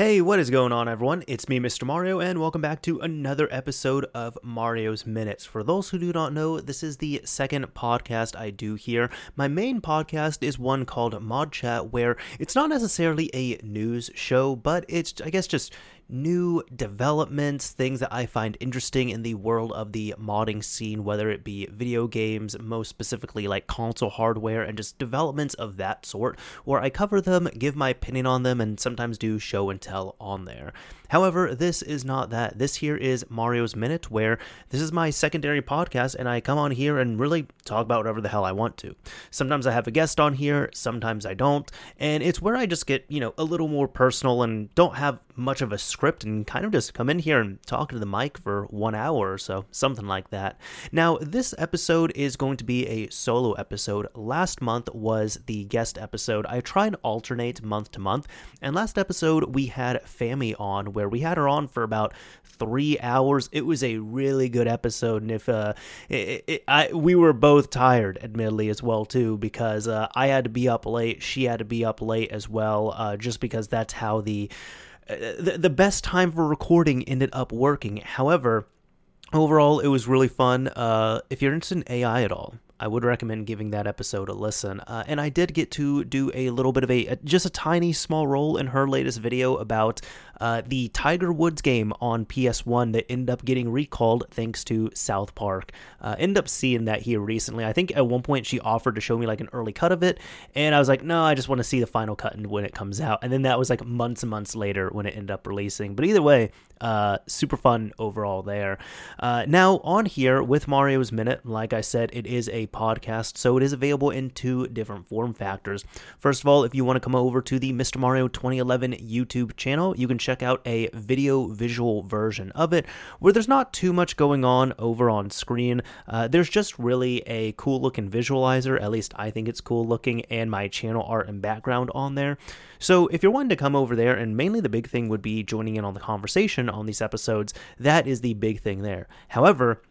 Hey, what is going on, everyone? It's me, Mr. Mario, and welcome back to another episode of Mario's Minutes. For those who do not know, this is the second podcast I do here. My main podcast is one called Mod Chat, where it's not necessarily a news show, but it's, I guess, just new developments, things that I find interesting in the world of the modding scene, whether it be video games, most specifically like console hardware, and just developments of that sort, where I cover them, give my opinion on them, and sometimes do show and tell on there. However, this is not that. This here is Mario's Minute, where this is my secondary podcast, and I come on here and really talk about whatever the hell I want to. Sometimes I have a guest on here, sometimes I don't, and it's where I just get, you know, a little more personal and don't have much of a script and kind of just come in here and talk to the mic for one hour or so, something like that. Now, this episode is going to be a solo episode. Last month was the guest episode. I try and alternate month to month, and last episode we had Fami on, where we had her on for about three hours. It was a really good episode, and if uh, it, it, I we were both tired, admittedly as well too, because uh, I had to be up late, she had to be up late as well, uh, just because that's how the the, the best time for recording ended up working. However, overall, it was really fun. Uh, if you're interested in AI at all, I would recommend giving that episode a listen. Uh, and I did get to do a little bit of a, just a tiny small role in her latest video about uh, the Tiger Woods game on PS1 that ended up getting recalled thanks to South Park. Uh, ended up seeing that here recently. I think at one point she offered to show me like an early cut of it, and I was like, no, I just want to see the final cut and when it comes out. And then that was like months and months later when it ended up releasing. But either way, uh, super fun overall there. Uh, now on here with Mario's Minute, like I said, it is a podcast, so it is available in two different form factors. First of all, if you want to come over to the Mr. Mario 2011 YouTube channel, you can check check out a video visual version of it where there's not too much going on over on screen. Uh, there's just really a cool looking visualizer, at least I think it's cool looking, and my channel art and background on there. So if you're wanting to come over there, and mainly the big thing would be joining in on the conversation on these episodes, that is the big thing there. However,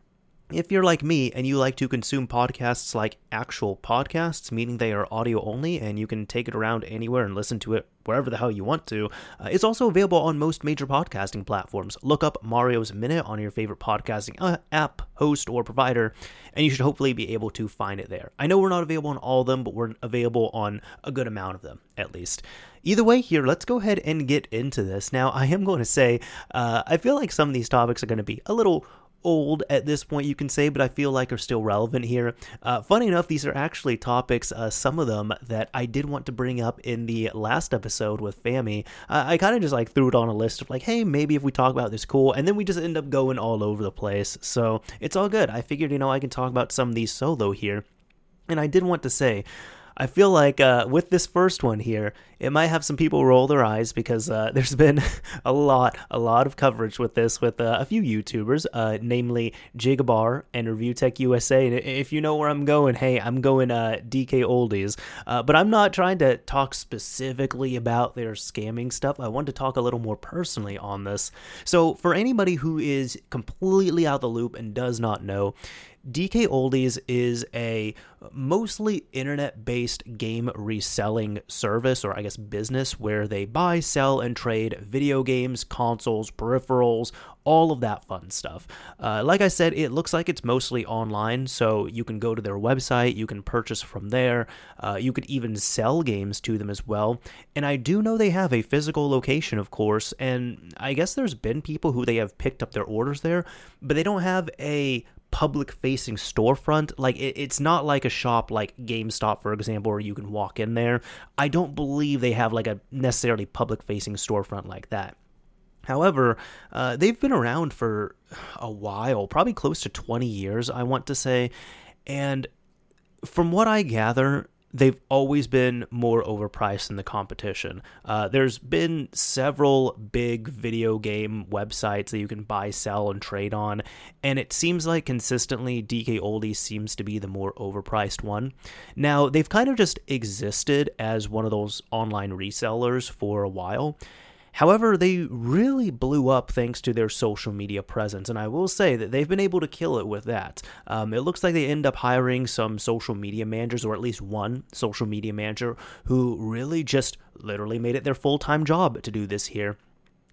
if you're like me and you like to consume podcasts like actual podcasts, meaning they are audio only and you can take it around anywhere and listen to it wherever the hell you want to, uh, it's also available on most major podcasting platforms. Look up Mario's Minute on your favorite podcasting uh, app, host, or provider, and you should hopefully be able to find it there. I know we're not available on all of them, but we're available on a good amount of them, at least. Either way, here, let's go ahead and get into this. Now, I am going to say, uh, I feel like some of these topics are going to be a little old at this point, you can say, but I feel like are still relevant here. Uh, funny enough, these are actually topics, uh, some of them that I did want to bring up in the last episode with Fami. Uh, I kind of just like threw it on a list of like, hey, maybe if we talk about this, cool. And then we just end up going all over the place. So it's all good. I figured, you know, I can talk about some of these solo here. And I did want to say, I feel like uh, with this first one here, it might have some people roll their eyes because uh, there's been a lot, a lot of coverage with this with uh, a few YouTubers, uh, namely Jigabar and Review Tech USA. And if you know where I'm going, hey, I'm going uh, DK Oldies, uh, but I'm not trying to talk specifically about their scamming stuff. I want to talk a little more personally on this. So for anybody who is completely out of the loop and does not know, DK Oldies is a mostly internet based game reselling service, or I guess business, where they buy, sell, and trade video games, consoles, peripherals, all of that fun stuff. Uh, like I said, it looks like it's mostly online, so you can go to their website, you can purchase from there, uh, you could even sell games to them as well. And I do know they have a physical location, of course, and I guess there's been people who they have picked up their orders there, but they don't have a public facing storefront. Like it, it's not like a shop like GameStop, for example, where you can walk in there. I don't believe they have like a necessarily public facing storefront like that. However, uh, they've been around for a while, probably close to 20 years, I want to say. And from what I gather, they've always been more overpriced than the competition. Uh, there's been several big video game websites that you can buy, sell, and trade on, and it seems like consistently DK Oldie seems to be the more overpriced one. Now, they've kind of just existed as one of those online resellers for a while. However, they really blew up thanks to their social media presence, and I will say that they've been able to kill it with that. Um, it looks like they end up hiring some social media managers, or at least one social media manager, who really just literally made it their full time job to do this here.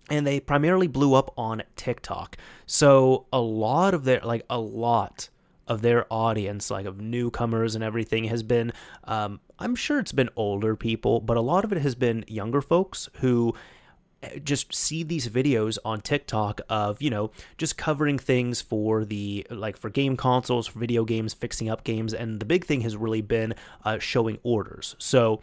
and they primarily blew up on TikTok. So a lot of their like a lot of their audience, like of newcomers and everything, has been um, I'm sure it's been older people, but a lot of it has been younger folks who just see these videos on TikTok of, you know, just covering things for the, like for game consoles, for video games, fixing up games. And the big thing has really been uh, showing orders. So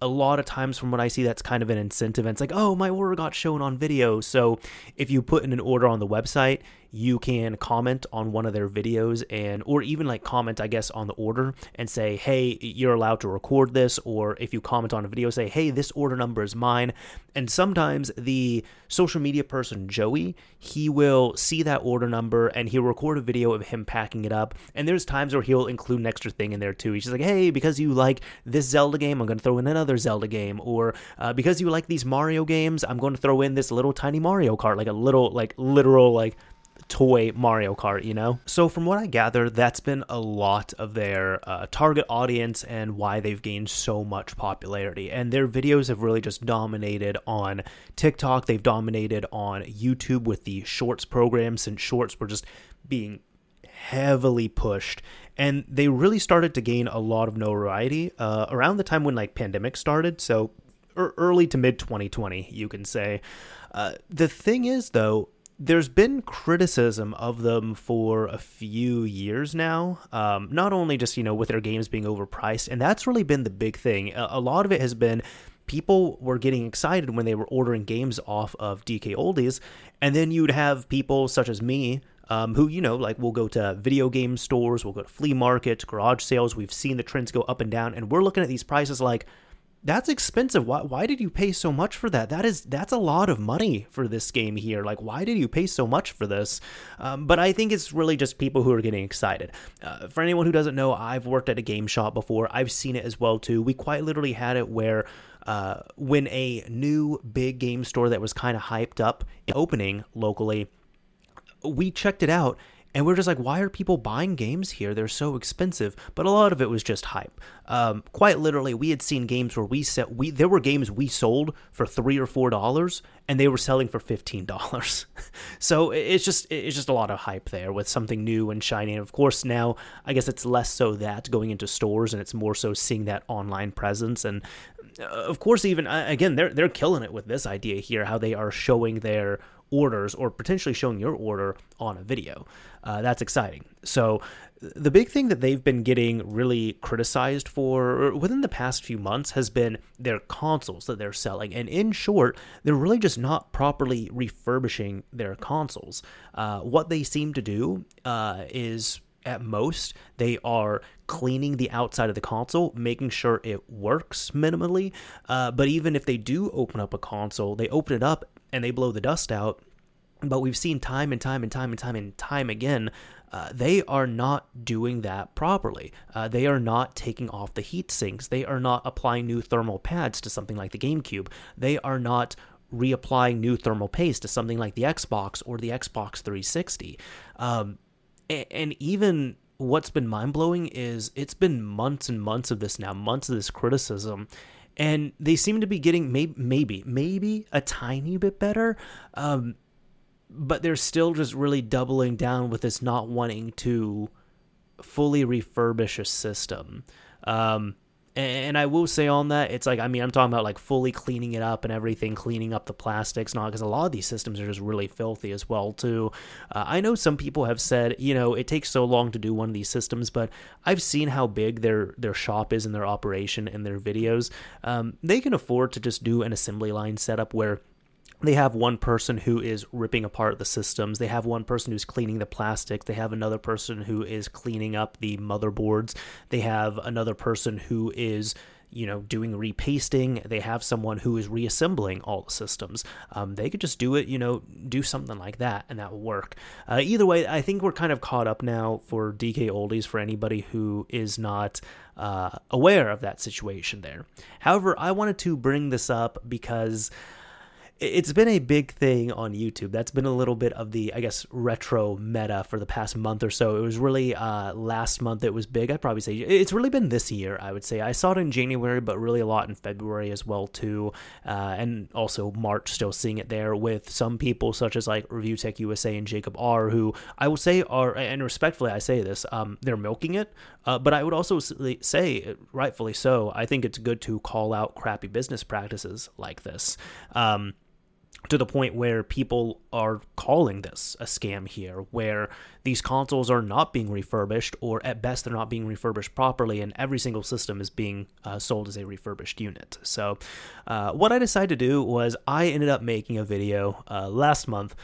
a lot of times from what I see, that's kind of an incentive. And it's like, oh, my order got shown on video. So if you put in an order on the website, you can comment on one of their videos and or even like comment i guess on the order and say hey you're allowed to record this or if you comment on a video say hey this order number is mine. And sometimes the social media person joey he will see that order number and he'll record a video of him packing it up. And there's times where he'll include an extra thing in there too. He's just like hey because you like this zelda game i'm going to throw in another zelda game. Or uh, because you like these mario games i'm going to throw in this little tiny mario kart like a little like literal like toy Mario Kart, you know? So, from what I gather, that's been a lot of their uh, target audience and why they've gained so much popularity. And their videos have really just dominated on TikTok, they've dominated on YouTube with the Shorts program, since Shorts were just being heavily pushed and they really started to gain a lot of notoriety uh, around the time when like pandemic started so early to mid 2020 you can say uh, the thing is though there's been criticism of them for a few years now. Um, not only just you know with their games being overpriced, and that's really been the big thing. A, lot of it has been people were getting excited when they were ordering games off of DK Oldies, and then you'd have people such as me. Um, who you know like we'll go to video game stores we'll go to flea markets garage sales we've seen the trends go up and down and we're looking at these prices like that's expensive. Why, why did you pay so much for that? That is that's a lot of money for this game here. Like, why did you pay so much for this? Um, but I think it's really just people who are getting excited. Uh, for anyone who doesn't know, I've worked at a game shop before. I've seen it as well too. We quite literally had it where. Uh, when a new big game store that was kind of hyped up opening locally, we checked it out and we're just like, why are people buying games here? They're so expensive. But a lot of it was just hype. Um, quite literally, we had seen games where we set we there were games we sold for three or four dollars, and they were selling for fifteen dollars. so it's just it's just a lot of hype there with something new and shiny. And of course, now I guess it's less so that going into stores, and it's more so seeing that online presence. And uh, of course, even uh, again, they're they're killing it with this idea here, how they are showing their orders or potentially showing your order on a video. Uh, that's exciting. So, the big thing that they've been getting really criticized for within the past few months has been their consoles that they're selling. And in short, they're really just not properly refurbishing their consoles. Uh, what they seem to do uh, is at most they are cleaning the outside of the console making sure it works minimally uh, but even if they do open up a console they open it up and they blow the dust out. But we've seen time and time and time and time and time again, uh, they are not doing that properly. Uh, they are not taking off the heat sinks. They are not applying new thermal pads to something like the GameCube. They are not reapplying new thermal paste to something like the Xbox or the Xbox 360. Um, and, and even what's been mind blowing is it's been months and months of this now, months of this criticism, and they seem to be getting maybe maybe maybe a tiny bit better um, but they're still just really doubling down with this not wanting to fully refurbish a system. Um, and I will say on that, it's like, I mean, I'm talking about like fully cleaning it up and everything, cleaning up the plastics, not because a lot of these systems are just really filthy as well, too. Uh, I know some people have said, you know, it takes so long to do one of these systems, but I've seen how big their their shop is in their operation and their videos. Um, they can afford to just do an assembly line setup where they have one person who is ripping apart the systems. They have one person who's cleaning the plastics. They have another person who is cleaning up the motherboards. They have another person who is you know, doing repasting. They have someone who is reassembling all the systems. Um, they could just do it, you know, do something like that, and that will work. Uh, either way, I think we're kind of caught up now for DK Oldies for anybody who is not uh, aware of that situation there. However, I wanted to bring this up because it's been a big thing on YouTube. That's been a little bit of the, I guess, retro meta for the past month or so. It was really uh, last month it was big. I'd probably say it's really been this year, I would say. I saw it in January, but really a lot in February as well, too. Uh, and also March, still seeing it there with some people such as like Review Tech USA and Jacob R, who I will say are, and respectfully I say this, um, they're milking it. Uh, but I would also say, rightfully so, I think it's good to call out crappy business practices like this. Um, to the point where people are calling this a scam here, where these consoles are not being refurbished, or at best, they're not being refurbished properly, and every single system is being uh, sold as a refurbished unit. So, uh, what I decided to do was I ended up making a video uh, last month.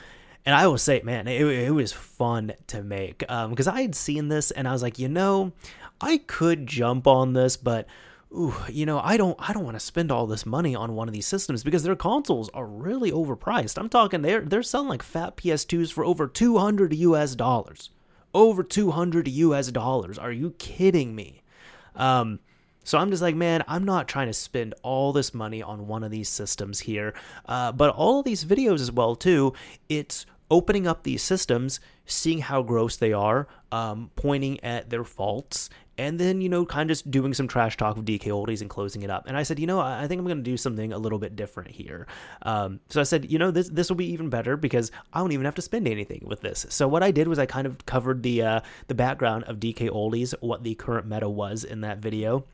And I will say, man, it, it was fun to make because um, I had seen this and I was like, you know, I could jump on this, but ooh, you know, I don't I don't want to spend all this money on one of these systems because their consoles are really overpriced. I'm talking they're they're selling like fat PS2s for over 200 US dollars. Over 200 US dollars. Are you kidding me? Um so I'm just like, man, I'm not trying to spend all this money on one of these systems here. Uh, but all of these videos as well too, it's opening up these systems, seeing how gross they are, um, pointing at their faults, and then you know kind of just doing some trash talk of DK oldies and closing it up. And I said, you know, I think I'm going to do something a little bit different here. Um, so I said, you know, this this will be even better because I don't even have to spend anything with this. So what I did was I kind of covered the uh, the background of DK oldies, what the current meta was in that video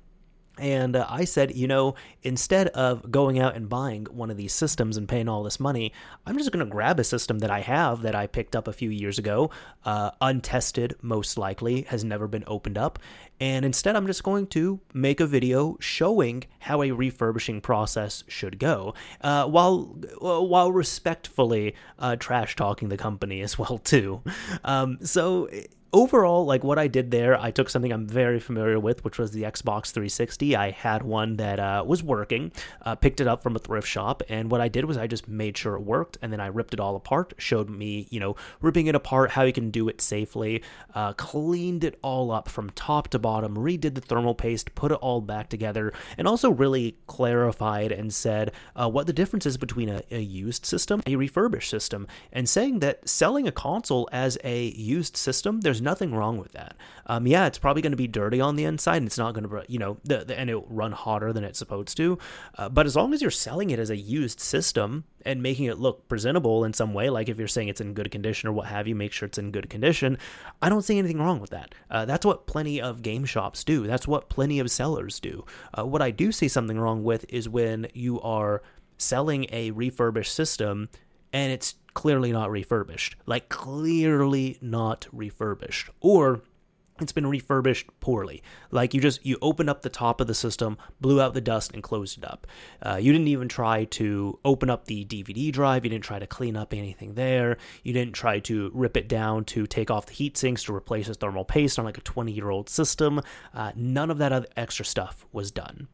and uh, I said, you know, instead of going out and buying one of these systems and paying all this money, I'm just going to grab a system that I have that I picked up a few years ago, uh, untested, most likely, has never been opened up. And instead, I'm just going to make a video showing how a refurbishing process should go, uh, while while respectfully uh, trash talking the company as well too. Um, so overall, like what I did there, I took something I'm very familiar with, which was the Xbox 360. I had one that uh, was working, uh, picked it up from a thrift shop, and what I did was I just made sure it worked, and then I ripped it all apart, showed me, you know, ripping it apart, how you can do it safely, uh, cleaned it all up from top to bottom, redid the thermal paste, put it all back together, and also really clarified and said uh, what the difference is between a, a used system, a refurbished system, and saying that selling a console as a used system, there's nothing wrong with that. Um, yeah, it's probably going to be dirty on the inside, and it's not going to, you know, the, the, and it'll run hotter than it's supposed to. Uh, but as long as you're selling it as a used system and making it look presentable in some way, like if you're saying it's in good condition or what have you, make sure it's in good condition. I don't see anything wrong with that. Uh, that's what plenty of game shops do. That's what plenty of sellers do. Uh, what I do see something wrong with is when you are selling a refurbished system and it's clearly not refurbished. Like, clearly not refurbished. Or it's been refurbished poorly. Like you just you opened up the top of the system, blew out the dust, and closed it up. Uh, you didn't even try to open up the DVD drive. You didn't try to clean up anything there. You didn't try to rip it down to take off the heat sinks to replace the thermal paste on like a 20 year old system. Uh, none of that other extra stuff was done.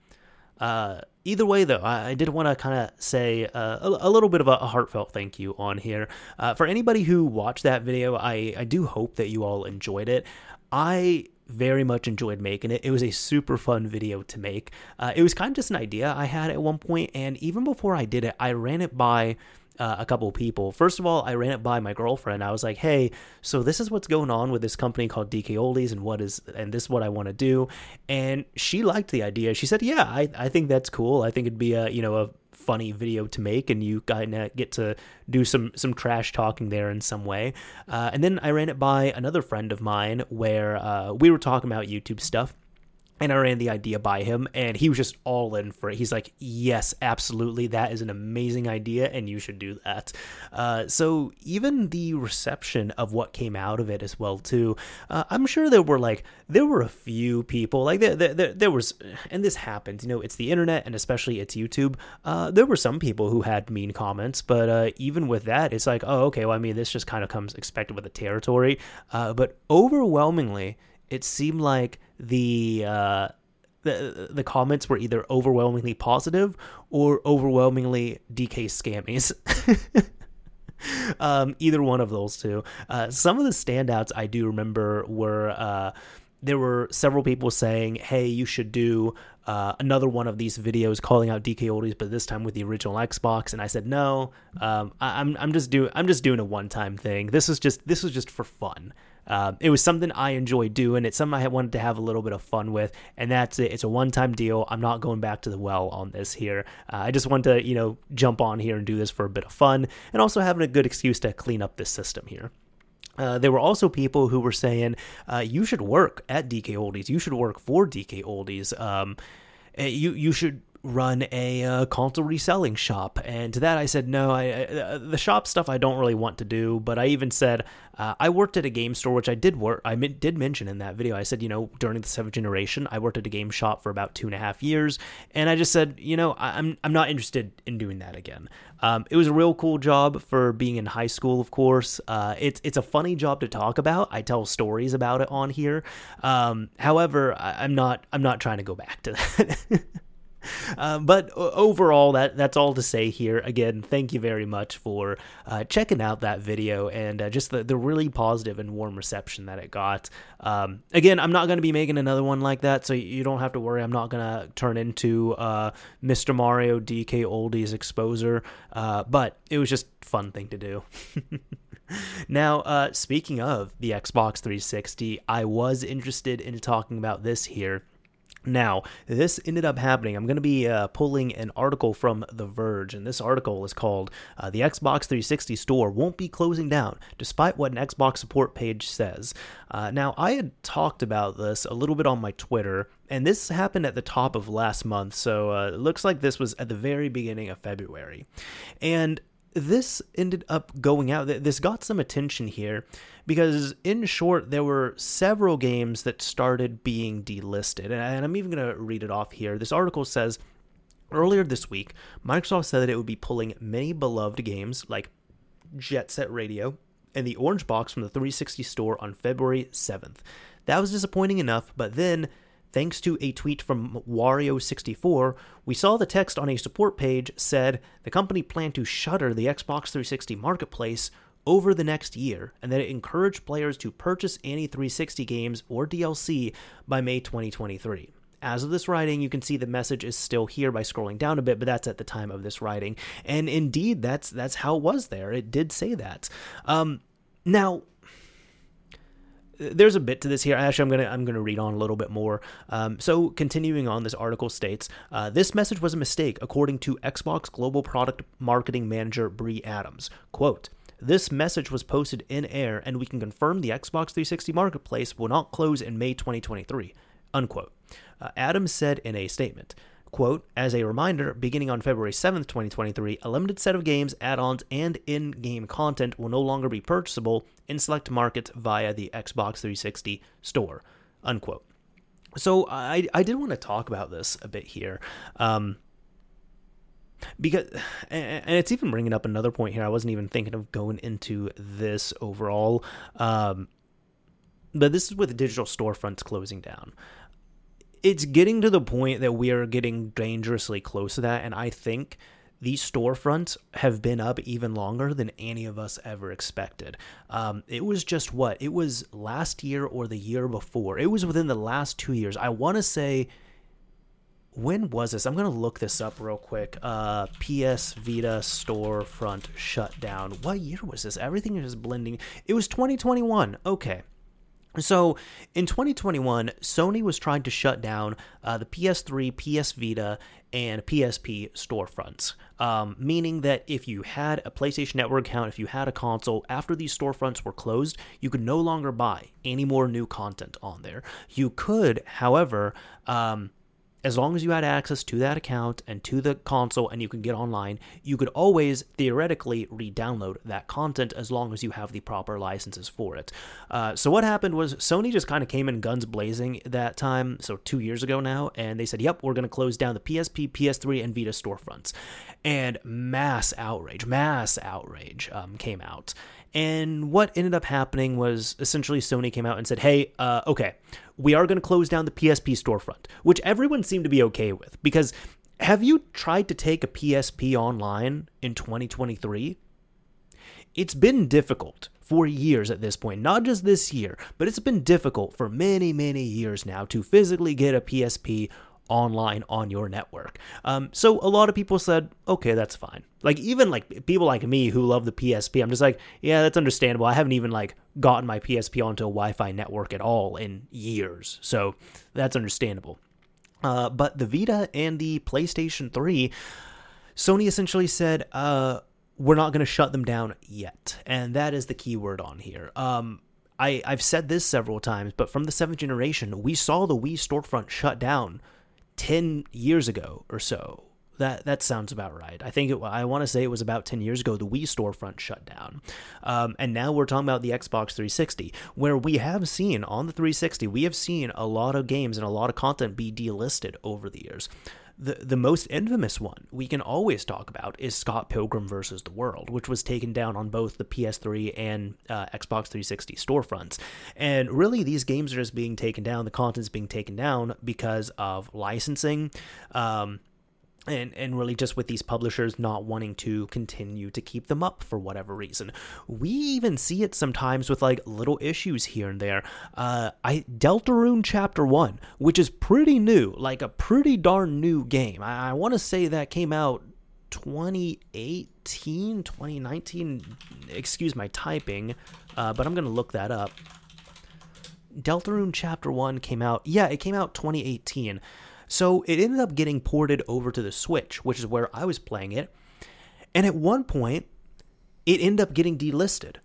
Uh, either way, though, I, I did want to kind of say uh, a, a, little bit of a, a, heartfelt thank you on here. Uh, for anybody who watched that video, I, I do hope that you all enjoyed it. I very much enjoyed making it. It was a super fun video to make. Uh, it was kind of just an idea I had at one point, and even before I did it, I ran it by uh, a couple people. First of all, I ran it by my girlfriend. I was like, "Hey, so this is what's going on with this company called DK Oldies, and what is and this is what I want to do." And she liked the idea. She said, "Yeah, I, I think that's cool. I think it'd be a you know a funny video to make, and you kind of get to do some some trash talking there in some way." Uh, and then I ran it by another friend of mine where uh, we were talking about YouTube stuff and I ran the idea by him, and he was just all in for it. He's like, "Yes, absolutely, that is an amazing idea, and you should do that." Uh, so even the reception of what came out of it as well too, uh, I'm sure there were like there were a few people like there, there, there was, and this happens. You know, it's the internet, and especially it's YouTube. Uh, there were some people who had mean comments, but uh, even with that, it's like, oh, okay. Well, I mean, this just kind of comes expected with the territory. Uh, but overwhelmingly, it seemed like the uh, the the comments were either overwhelmingly positive or overwhelmingly DK scammies. um, either one of those two. Uh, some of the standouts I do remember were. Uh, there were several people saying, "Hey, you should do uh, another one of these videos calling out DK oldies, but this time with the original Xbox." And I said, "No, um, I, am I'm, I'm just doing I'm just doing a one time thing. This is just this was just for fun. Uh, it was something I enjoy doing. It's something I wanted to have a little bit of fun with, and that's it. It's a one time deal. I'm not going back to the well on this here. Uh, I just want to you know jump on here and do this for a bit of fun, and also having a good excuse to clean up this system here." Uh, there were also people who were saying uh, you should work at DK Oldies. You should work for DK Oldies. Um, eh, you you should run a uh, console reselling shop. And to that, I said, no, I, I, uh, the shop stuff I don't really want to do. But I even said, uh, I worked at a game store, which I did work. I did mention in that video. I said, you know, during the seventh generation, I worked at a game shop for about two and a half years, and I just said, you know, I, am I'm not interested in doing that again. Um, it was a real cool job for being in high school, of course. Uh, it's it's a funny job to talk about. I tell stories about it on here. Um, however, I, I'm not I'm not trying to go back to that. Uh, but overall, that that's all to say here. Again, thank you very much for uh, checking out that video and uh, just the, the really positive and warm reception that it got. Um, again, I'm not going to be making another one like that, so you don't have to worry. I'm not going to turn into uh, Mr. Mario DK Oldies exposer, uh, but it was just fun thing to do. now, uh, speaking of the Xbox 360, I was interested in talking about this here. Now, this ended up happening. I'm going to be uh, pulling an article from The Verge, and this article is called uh, The Xbox 360 Store Won't Be Closing Down, despite what an Xbox support page says. Uh, now, I had talked about this a little bit on my Twitter, and this happened at the top of last month, so uh, it looks like this was at the very beginning of February. And this ended up going out. This got some attention here because, in short, there were several games that started being delisted. And I'm even going to read it off here. This article says earlier this week, Microsoft said that it would be pulling many beloved games like Jet Set Radio and the Orange Box from the 360 store on February 7th. That was disappointing enough, but then Thanks to a tweet from Wario64, we saw the text on a support page said the company planned to shutter the Xbox 360 marketplace over the next year and that it encouraged players to purchase any 360 games or DLC by May 2023. As of this writing, you can see the message is still here by scrolling down a bit, but that's at the time of this writing. And indeed, that's that's how it was there. It did say that. Um, now, there's a bit to this here. Actually, I'm gonna I'm gonna read on a little bit more. Um, so, continuing on, this article states uh, this message was a mistake, according to Xbox Global Product Marketing Manager Bree Adams. Quote. This message was posted in air, and we can confirm the Xbox 360 marketplace will not close in May 2023. Unquote. Uh, Adams said in a statement. Quote, as a reminder, beginning on February 7th, 2023, a limited set of games, add ons, and in game content will no longer be purchasable in select markets via the Xbox 360 store. Unquote. So I, I did want to talk about this a bit here. Um, because and it's even bringing up another point here i wasn't even thinking of going into this overall um, but this is with digital storefronts closing down it's getting to the point that we are getting dangerously close to that. And I think these storefronts have been up even longer than any of us ever expected. Um, it was just what? It was last year or the year before. It was within the last two years. I want to say, when was this? I'm going to look this up real quick. Uh, PS Vita storefront shutdown. What year was this? Everything is blending. It was 2021. Okay. So in 2021, Sony was trying to shut down uh, the PS3, PS Vita, and PSP storefronts, um, meaning that if you had a PlayStation Network account, if you had a console, after these storefronts were closed, you could no longer buy any more new content on there. You could, however, um, as long as you had access to that account and to the console and you can get online, you could always theoretically re download that content as long as you have the proper licenses for it. Uh, so, what happened was Sony just kind of came in guns blazing that time, so two years ago now, and they said, Yep, we're going to close down the PSP, PS3, and Vita storefronts. And mass outrage, mass outrage um, came out. And what ended up happening was essentially Sony came out and said, hey, uh, okay, we are going to close down the PSP storefront, which everyone seemed to be okay with. Because have you tried to take a PSP online in 2023? it's been difficult for years at this point, not just this year, but it's been difficult for many, many years now to physically get a PSP online on your network. Um, so a lot of people said, okay, that's fine. Like even like people like me who love the PSP, I'm just like, yeah, that's understandable. I haven't even like gotten my PSP onto a Wi-Fi network at all in years, so that's understandable. Uh, but the Vita and the PlayStation 3, Sony essentially said, uh, we're not going to shut them down yet. And that is the key word on here. Um, I, I've said this several times, but from the seventh generation, we saw the Wii storefront shut down 10 years ago or so. That that sounds about right. I think it, I want to say it was about 10 years ago the Wii storefront shut down. Um, and now we're talking about the Xbox 360 where we have seen on the 360 we have seen a lot of games and a lot of content be delisted over the years the the most infamous one we can always talk about is Scott Pilgrim versus the World, which was taken down on both the PS3 and uh, Xbox 360 storefronts. And really, these games are just being taken down. The content's being taken down because of licensing. Um, and and really just with these publishers not wanting to continue to keep them up for whatever reason. We even see it sometimes with like little issues here and there. Uh, I Deltarune Chapter One, which is pretty new, like a pretty darn new game. I, I want to say that came out 2018, 2019. Excuse my typing, uh, but I'm gonna look that up. Deltarune Chapter One came out. Yeah, it came out 2018. So it ended up getting ported over to the Switch, which is where I was playing it. And at one point, it ended up getting delisted.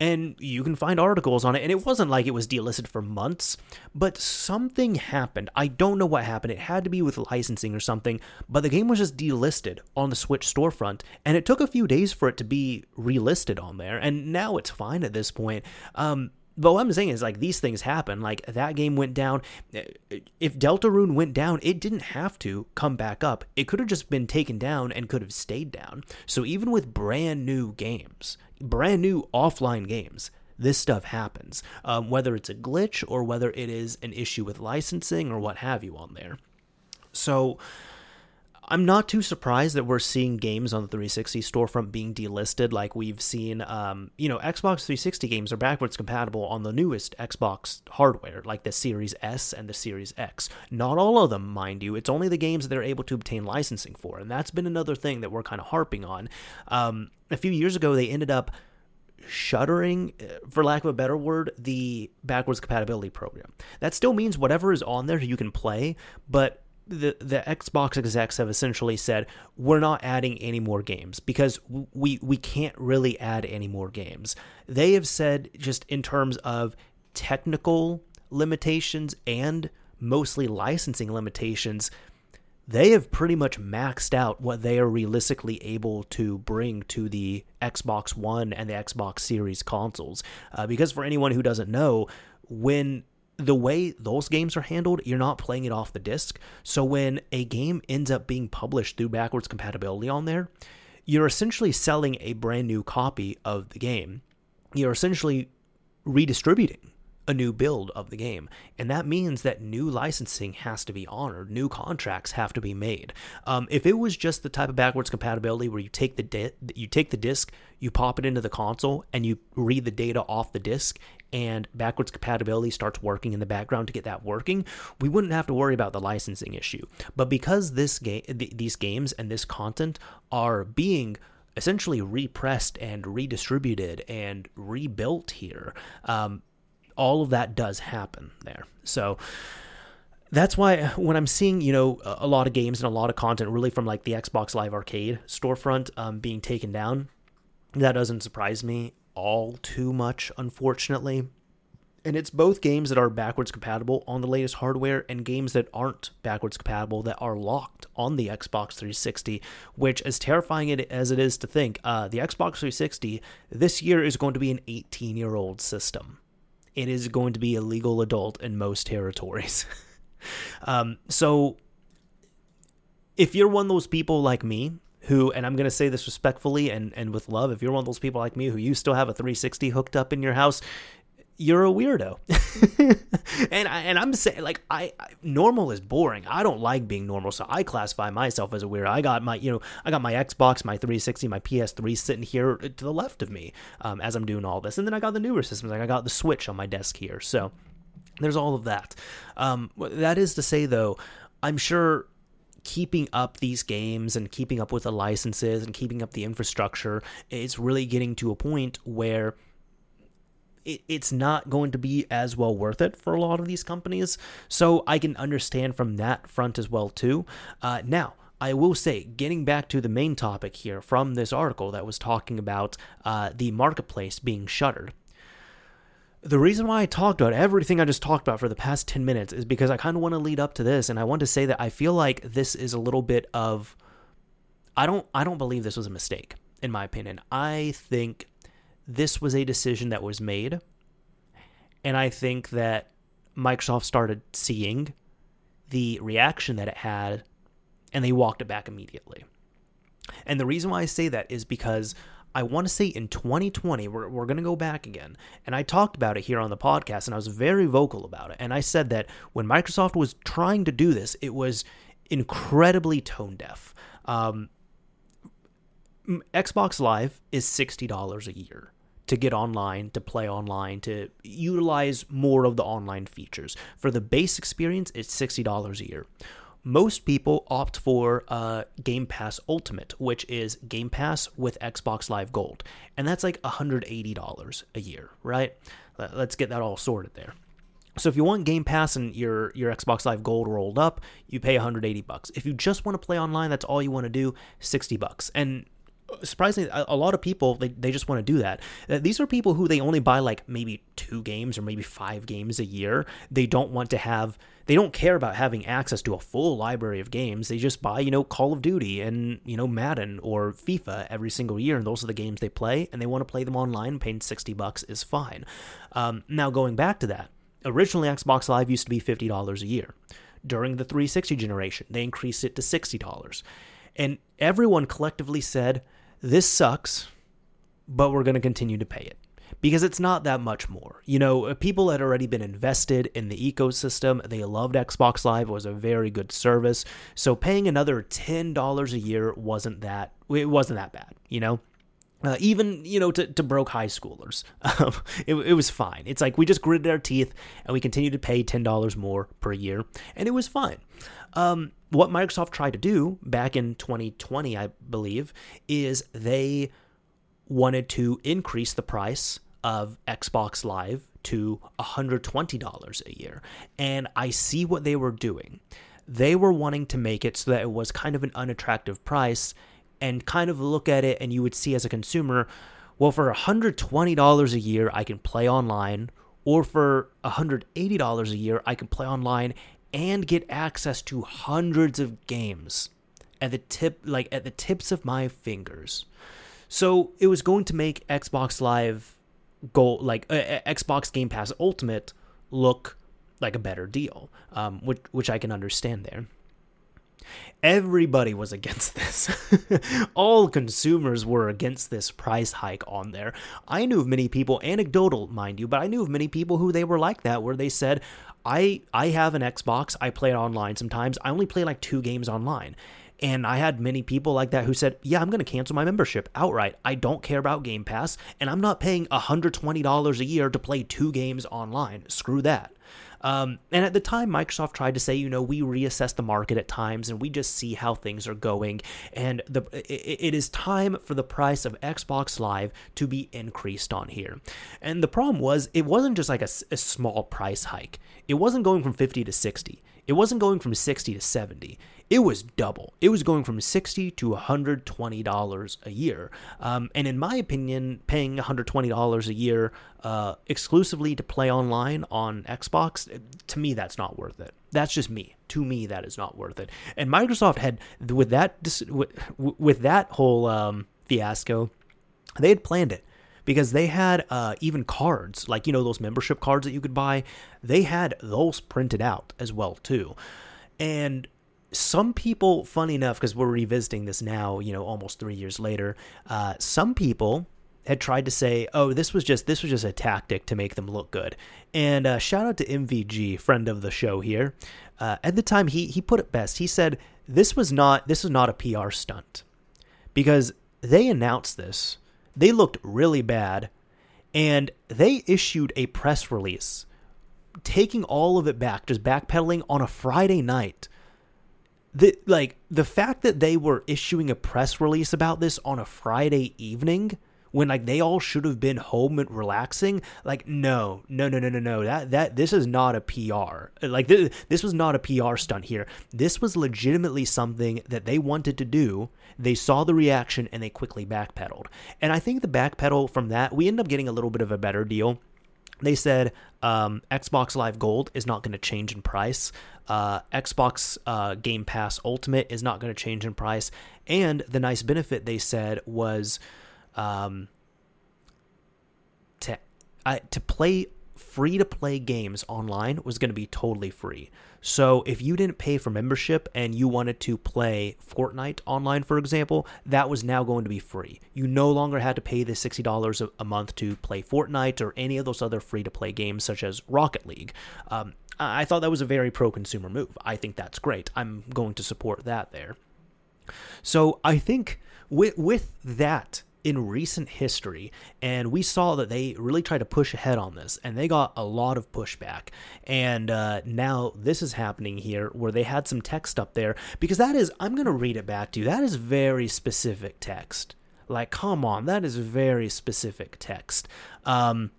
And you can find articles on it. And it wasn't like it was delisted for months, but something happened. I don't know what happened. It had to be with licensing or something, but the game was just delisted on the Switch storefront. And it took a few days for it to be relisted on there. And now it's fine at this point. Um, but what I'm saying is like these things happen. Like that game went down. If Deltarune went down, it didn't have to come back up. It could have just been taken down and could have stayed down. So even with brand new games, brand new offline games, this stuff happens. Um, whether it's a glitch or whether it is an issue with licensing or what have you on there. So I'm not too surprised that we're seeing games on the 360 storefront being delisted, like we've seen. Um, you know, Xbox 360 games are backwards compatible on the newest Xbox hardware, like the Series S and the Series X. Not all of them, mind you. It's only the games that they're able to obtain licensing for, and that's been another thing that we're kind of harping on. Um, a few years ago, they ended up shuttering, uh, for lack of a better word, the backwards compatibility program. That still means whatever is on there you can play, but the the Xbox execs have essentially said we're not adding any more games because we we can't really add any more games. They have said just in terms of technical limitations and mostly licensing limitations, they have pretty much maxed out what they are realistically able to bring to the Xbox One and the Xbox Series consoles. Uh, because for anyone who doesn't know, when the way those games are handled, you're not playing it off the disc. So when a game ends up being published through backwards compatibility on there, you're essentially selling a brand new copy of the game. You're essentially redistributing a new build of the game. And that means that new licensing has to be honored, new contracts have to be made. Um, if it was just the type of backwards compatibility where you take the di- you take the disc, you pop it into the console, and you read the data off the disc, and backwards compatibility starts working in the background to get that working, we wouldn't have to worry about the licensing issue. But because this game, th- these games and this content are being essentially repressed and redistributed and rebuilt here, um, all of that does happen there. So that's why when I'm seeing, you know, a lot of games and a lot of content really from like the Xbox Live Arcade storefront um, being taken down, that doesn't surprise me all too much, unfortunately. And it's both games that are backwards compatible on the latest hardware and games that aren't backwards compatible that are locked on the Xbox 360, which, as terrifying as it is to think, uh, the Xbox 360 this year is going to be an 18 year old system it is going to be a legal adult in most territories. um, so if you're one of those people like me who, and I'm going to say this respectfully and, and with love, if you're one of those people like me who you still have a 360 hooked up in your house, you're a weirdo. and I, and I'm saying like I, I, normal is boring. I don't like being normal, so I classify myself as a weirdo. I got my you know I got my Xbox, my 360, my PS3 sitting here to the left of me um, as I'm doing all this, and then I got the newer systems. Like I got the Switch on my desk here, so there's all of that. Um, that is to say, though, I'm sure keeping up these games and keeping up with the licenses and keeping up the infrastructure, it's really getting to a point where it, it's not going to be as well worth it for a lot of these companies. So I can understand from that front as well too. Uh, now. I will say, getting back to the main topic here from this article that was talking about uh, the marketplace being shuttered the reason why I talked about everything I just talked about for the past 10 minutes is because I kind of want to lead up to this and I want to say that I feel like this is a little bit of I don't I don't believe this was a mistake in my opinion. I think this was a decision that was made and I think that Microsoft started seeing the reaction that it had and they walked it back immediately. And the reason why I say that is because I want to say in 2020, we're, we're going to go back again. And I talked about it here on the podcast, and I was very vocal about it. And I said that when Microsoft was trying to do this, it was incredibly tone deaf. Um, Xbox Live is $60 a year to get online, to play online, to utilize more of the online features. For the base experience, it's $60 a year most people opt for uh, Game Pass Ultimate, which is Game Pass with Xbox Live Gold. And that's like $180 a year, right? Let's get that all sorted there. So if you want Game Pass and your your Xbox Live Gold rolled up, you pay 180 bucks. If you just want to play online, that's all you want to do, 60 bucks. And surprisingly a, lot of people they, they just want to do that. Uh, these are people who they only buy like maybe two games or maybe five games a year. They don't want to have they don't care about having access to a full library of games. They just buy you know call of duty and you know madden or fifa every single year and those are the games they play and they want to play them online. Paying 60 bucks is fine. Um, now going back to that originally xbox live used to be $50 a year. During the 360 generation they increased it to $60 and everyone collectively said this sucks, but we're going to continue to pay it because it's not that much more. You know, people had already been invested in the ecosystem. They loved Xbox Live. It was a very good service. So paying another $10 a year wasn't that it wasn't that bad, you know? Uh, even you know to, to broke high schoolers um, it, it was fine it's like we just gritted our teeth and we continued to pay $10 more per year and it was fine um, what Microsoft tried to do back in 2020, I believe, is they wanted to increase the price of Xbox Live to $120 a year. And I see what they were doing. They were wanting to make it so that it was kind of an unattractive price and kind of look at it and you would see as a consumer, well, for $120 a year, I can play online, or for $180 a year, I can play online and get access to hundreds of games at the tip like at the tips of my fingers. So it was going to make Xbox Live go like uh, uh, Xbox Game Pass Ultimate look like a better deal, um, which which I can understand there. Everybody was against this. All consumers were against this price hike on there. I knew of many people, anecdotal, mind you, but I knew of many people who they were like that, where they said, I I have an Xbox. I play it online sometimes. I only play like two games online. And I had many people like that who said, Yeah, I'm going to cancel my membership outright. I don't care about Game Pass, and I'm not paying $120 a year to play two games online. Screw that. Um, and at the time, Microsoft tried to say, you know, we reassess the market at times and we just see how things are going. And the it, it is time for the price of Xbox Live to be increased on here. And the problem was, it wasn't just like a, a small price hike, it wasn't going from 50 to 60, it wasn't going from 60 to 70 it was double. It was going from sixty to one hundred twenty dollars a year. Um, and in my opinion, paying one hundred twenty dollars a year uh, exclusively to play online on Xbox, to me, that's not worth it. That's just me. To me, that is not worth it. And Microsoft had with that with that whole um, fiasco, they had planned it because they had uh, even cards like you know those membership cards that you could buy they had those printed out as well too and some people, funny enough, because we're revisiting this now, you know, almost three years later, uh, some people had tried to say, "Oh, this was just this was just a tactic to make them look good." And uh, shout out to MVG, friend of the show here. Uh, at the time, he he put it best. He said, "This was not this was not a PR stunt because they announced this. They looked really bad, and they issued a press release." Taking all of it back, just backpedaling on a Friday night the like the fact that they were issuing a press release about this on a Friday evening when like they all should have been home and relaxing like no no no no no no that that this is not a PR like this, this was not a PR stunt here. This was legitimately something that they wanted to do. They saw the reaction and they quickly backpedaled. And I think the backpedal from that we end up getting a little bit of a better deal. They said um, Xbox Live Gold is not going to change in price. Uh, Xbox uh, Game Pass Ultimate is not going to change in price. And the nice benefit they said was um, to to play free to play games online was going to be totally free. So if you didn't pay for membership and you wanted to play Fortnite online, for example, that was now going to be free. You no longer had to pay the $60 a month to play Fortnite or any of those other free to play games such as Rocket League. Um, I thought that was a very pro consumer move. I think that's great. I'm going to support that there. So I think with with that in recent history, and we saw that they really tried to push ahead on this, and they got a lot of pushback. And uh, now this is happening here, where they had some text up there because that is I'm going to read it back to you. That is very specific text. Like, come on, that is very specific text. Um,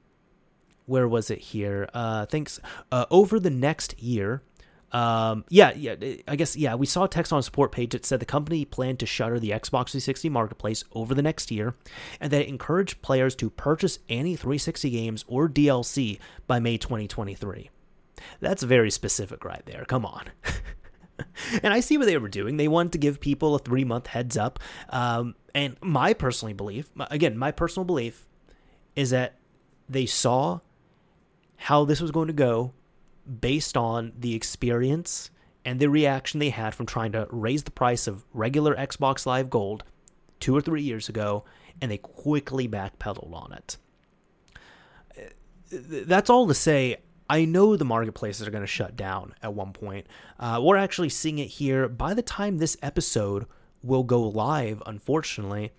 where was it here? Uh, thanks. Uh, over the next year, um, yeah, yeah, I guess, yeah, we saw a text on a support page that said the company planned to shutter the Xbox 360 marketplace over the next year and that it encouraged players to purchase any 360 games or DLC by May 2023. That's very specific right there. Come on. and I see what they were doing. They wanted to give people a three month heads up. Um, and my personal belief, again, my personal belief is that they saw how this was going to go based on the experience and the reaction they had from trying to raise the price of regular Xbox Live Gold two or three years ago, and they quickly backpedaled on it. That's all to say. I know the marketplaces are going to shut down at one point. Uh, we're actually seeing it here. By the time this episode will go live, unfortunately,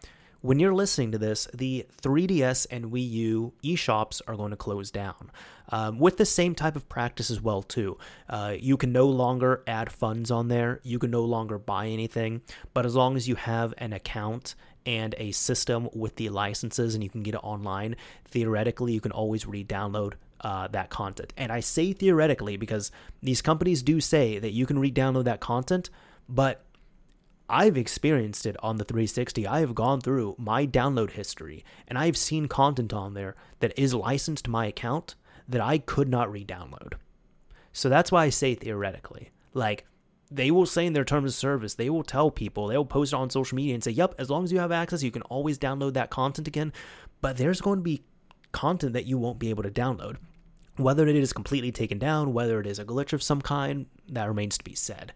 when you're listening to this, the 3DS and Wii U eShops are going to close down. Um, with the same type of practice as well, too. Uh, you can no longer add funds on there. You can no longer buy anything. But as long as you have an account and a system with the licenses and you can get it online, theoretically, you can always re-download uh, that content. And I say theoretically because these companies do say that you can re-download that content, but I've experienced it on the 360. I have gone through my download history and I've seen content on there that is licensed to my account that I could not re download. So that's why I say theoretically. Like, they will say in their terms of service, they will tell people, they will post it on social media and say, yep, as long as you have access, you can always download that content again. But there's going to be content that you won't be able to download. Whether it is completely taken down, whether it is a glitch of some kind, that remains to be said.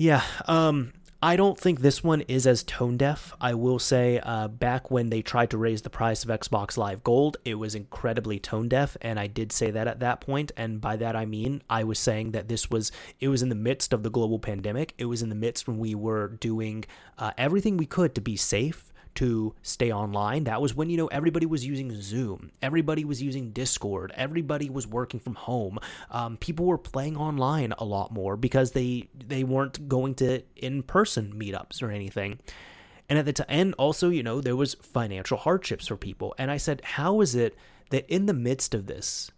Yeah, um, I don't think this one is as tone deaf. I will say, uh, back when they tried to raise the price of Xbox Live Gold, it was incredibly tone deaf, and I did say that at that point. And by that I mean I was saying that this was it was in the midst of the global pandemic. It was in the midst when we were doing uh, everything we could to be safe to stay online. That was when, you know, everybody was using Zoom, everybody was using Discord, everybody was working from home. Um, people were playing online a lot more because they they weren't going to in person meetups or anything. And at the t- end, also, you know, there was financial hardships for people. And I said, how is it that in the midst of this,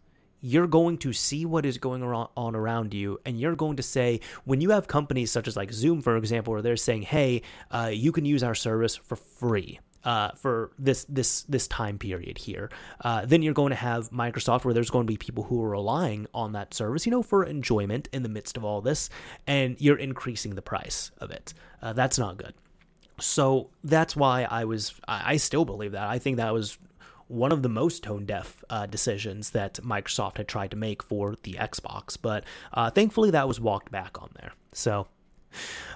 you're going to see what is going on around you and you're going to say when you have companies such as like zoom for example where they're saying hey uh, you can use our service for free uh, for this this this time period here. Uh, then you're going to have Microsoft, where there's going to be people who are relying on that service, you know, for enjoyment in the midst of all this, and you're increasing the price of it. Uh, that's not good. So that's why I was. I still believe that. I think that was one of the most tone deaf uh, decisions that Microsoft had tried to make for the Xbox, but uh, thankfully that was walked back on there. So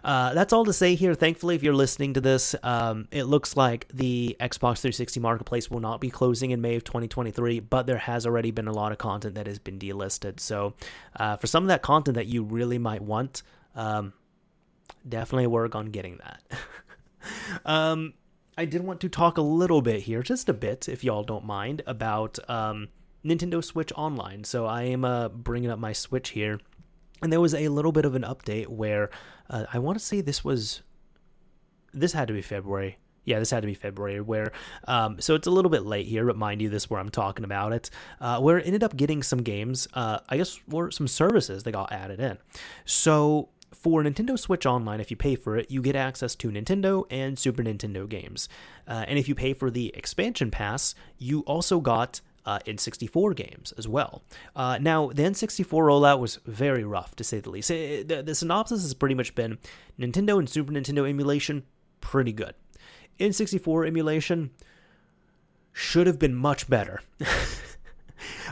Uh, that's all to say here. Thankfully, if you're listening to this, um, it looks like the Xbox 360 marketplace will not be closing in May of 2023, but there has already been a lot of content that has been delisted. So, uh, for some of that content that you really might want, um, definitely work on getting that. um, I did want to talk a little bit here, just a bit, if y'all don't mind, about um, Nintendo Switch Online. So I am uh, bringing up my Switch here, and there was a little bit of an update where uh, I want to say this was this had to be February. Yeah, this had to be February. Where um, so it's a little bit late here, but mind you, this is where I'm talking about it. Uh, where it ended up getting some games, uh, I guess, were some services that got added in. So for Nintendo Switch Online, if you pay for it, you get access to Nintendo and Super Nintendo games. Uh, and if you pay for the expansion pass, you also got uh, N64 games as well. Uh, now, the N64 rollout was very rough, to say the least. It, the, the synopsis has pretty much been Nintendo and Super Nintendo emulation, pretty good. N64 emulation should have been much better.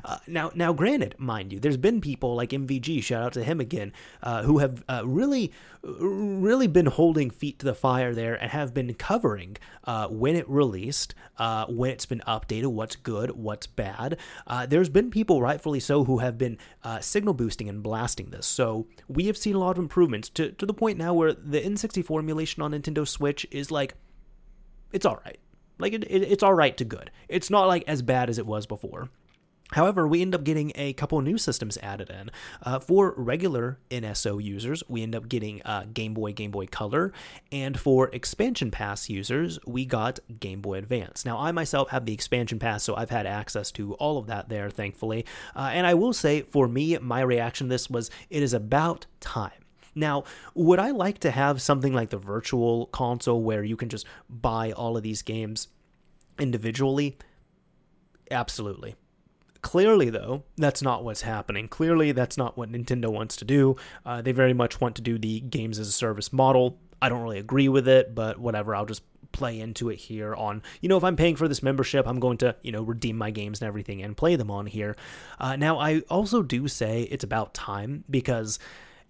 Uh, now, now, granted, mind you, there's been people like MVG, shout out to him again, uh, who have uh, really, really been holding feet to the fire there and have been covering uh, when it released, uh, when it's been updated, what's good, what's bad. There's been people, rightfully so, who have been signal boosting and blasting this. So we have seen a lot of improvements to to the point now where the N64 emulation on Nintendo Switch is like, it's all right. Like it, it, it's all right to good. It's not like as bad as it was before. However, we end up getting a couple new systems added in. Uh, for regular NSO users, we end up getting uh, Game Boy, Game Boy Color, and for expansion pass users, we got Game Boy Advance. Now, I myself have the expansion pass, so I've had access to all of that there, thankfully. Uh, and I will say, for me, my reaction to this was it is about time. Now, would I like to have something like the virtual console where you can just buy all of these games individually? Absolutely. Clearly, though, that's not what's happening. Clearly, that's not what Nintendo wants to do. Uh, they very much want to do the games as a service model. I don't really agree with it, but whatever. I'll just play into it here on, you know, if I'm paying for this membership, I'm going to, you know, redeem my games and everything and play them on here. Uh, now, I also do say it's about time because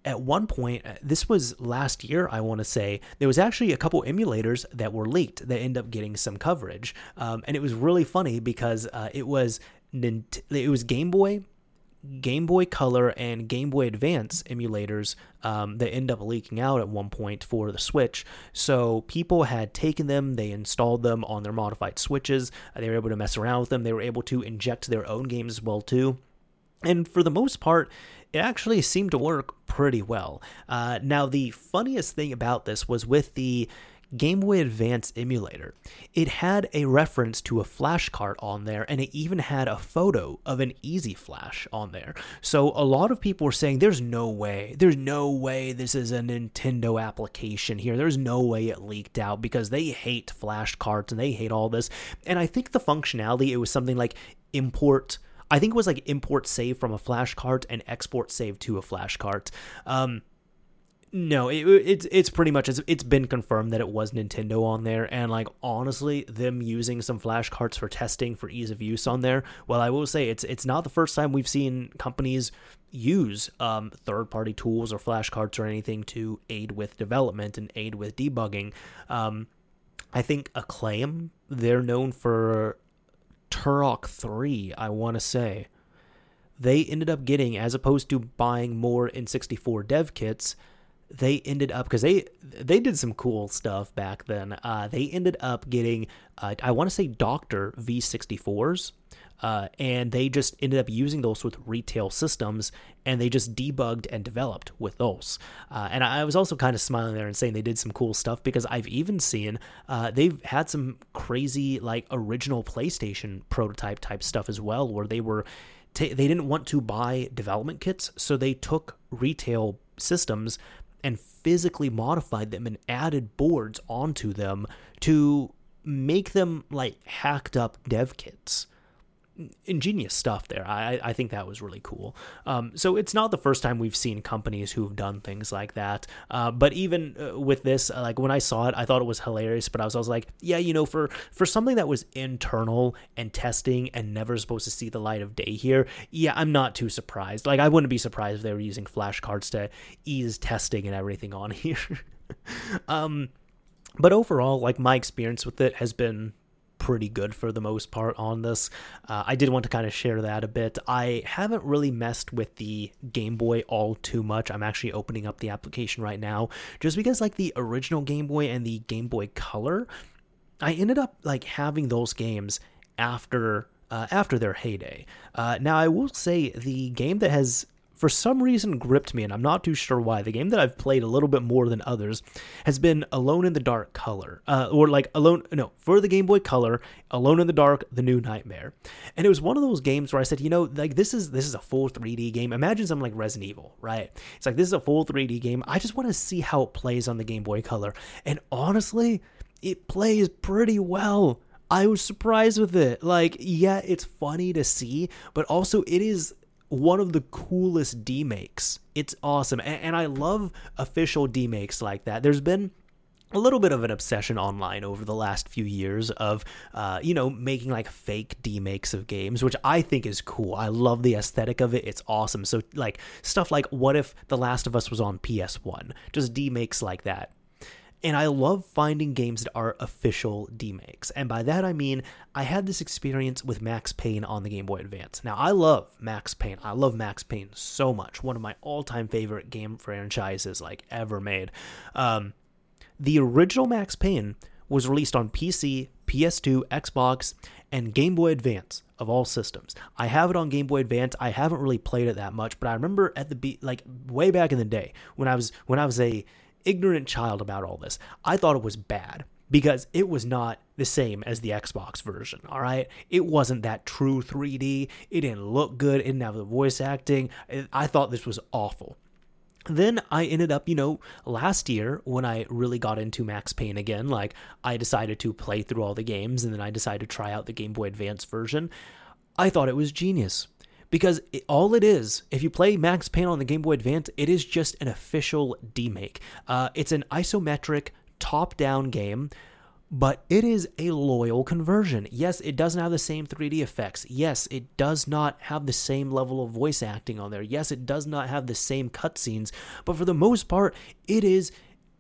at one point, uh, this was last year, I want to say, there was actually a couple emulators that were leaked that end up getting some coverage. Um, and it was really funny because uh, it was it was Game Boy, Game Boy Color, and Game Boy Advance emulators um, that end up leaking out at one point for the Switch. So people had taken them, they installed them on their modified Switches. Uh, they were able to mess around with them. They were able to inject their own games as well too. And for the most part, it actually seemed to work pretty well. Uh, now, the funniest thing about this was with the Game Boy Advance emulator. It had a reference to a flash cart on there, and it even had a photo of an EZ-Flash on there. So a lot of people were saying, "There's no way, there's no way this is a Nintendo application here. There's no way it leaked out because they hate flash carts and they hate all this." And I think the functionality it was something like import. I think it was like import save from a flash cart and export save to a flash cart. Um, no, it, it's it's pretty much it's, it's been confirmed that it was Nintendo on there, and like honestly, them using some flash carts for testing for ease of use on there. Well, I will say it's it's not the first time we've seen companies use um, third party tools or flash carts or anything to aid with development and aid with debugging. Um, I think Acclaim they're known for Turok Three. I want to say they ended up getting as opposed to buying more N64 dev kits they ended up because they they did some cool stuff back then. Uh, they ended up getting uh, I want to say Doctor V64s, uh, and they just ended up using those with retail systems, and they just debugged and developed with those. Uh, and I was also kind of smiling there and saying they did some cool stuff because I've even seen uh, they've had some crazy like original PlayStation prototype type stuff as well, where they were. T- they didn't want to buy development kits, so they took retail systems and physically modified them and added boards onto them to make them like hacked up dev kits. Ingenious stuff there. I, I think that was really cool. Um, so it's not the first time we've seen companies who've done things like that. Uh, but even uh, with this, uh, like when I saw it, I thought it was hilarious. But I was, I was like, yeah, you know, for for something that was internal and testing and never supposed to see the light of day here, yeah, I'm not too surprised. Like I wouldn't be surprised if they were using flash carts to ease testing and everything on here. um, but overall, like my experience with it has been pretty good for the most part on this. Uh, I did want to kind of share that a bit. I haven't really messed with the Game Boy all too much. I'm actually opening up the application right now just because, like, the original Game Boy and the Game Boy Color, I ended up like having those games after uh, after their heyday. Uh, now, I will say the game that has for some reason gripped me, and I'm not too sure why. The game that I've played a little bit more than others has been Alone in the Dark Color, uh, or like Alone, no, for the Game Boy Color, Alone in the Dark, The New Nightmare, and it was one of those games where I said, you know, like this is this is a full 3D game. Imagine something like Resident Evil, right? It's like this is a full 3D game. I just want to see how it plays on the Game Boy Color, and honestly, it plays pretty well. I was surprised with it. Like, yeah, it's funny to see, but also it is one of the coolest demakes. It's awesome. And, and I love official demakes like that. There's been a little bit of an obsession online over the last few years of, uh, you know, making like fake demakes of games, which I think is cool. I love the aesthetic of it. It's awesome. So, like, stuff like what if The Last of Us was on PS1? Just demakes like that. And I love finding games that are official demakes. And by that I mean I had this experience with Max Payne on the Game Boy Advance. Now I love Max Payne. I love Max Payne so much. One of my all-time favorite game franchises like ever made. Um, the original Max Payne was released on PC, PS2, Xbox, and Game Boy Advance of all systems. I have it on Game Boy Advance. I haven't really played it that much, but I remember at the be like way back in the day when I was when I was a ignorant child about all this. I thought it was bad because it was not the same as the Xbox version, all right? It wasn't that true 3D. It didn't look good. It didn't have the voice acting. I thought this was awful. Then I ended up, you know, last year when I really got into Max Payne again, like I decided to play through all the games and then I decided to try out the Game Boy Advance version. I thought it was genius because it, all it is, if you play Max Payne on the Game Boy Advance, it is just an official demake. Uh, it's an isometric top-down game but it is a loyal conversion. Yes, it doesn't have the same 3D effects. Yes, it does not have the same level of voice acting on there. Yes, it does not have the same cutscenes, but for the most part, it is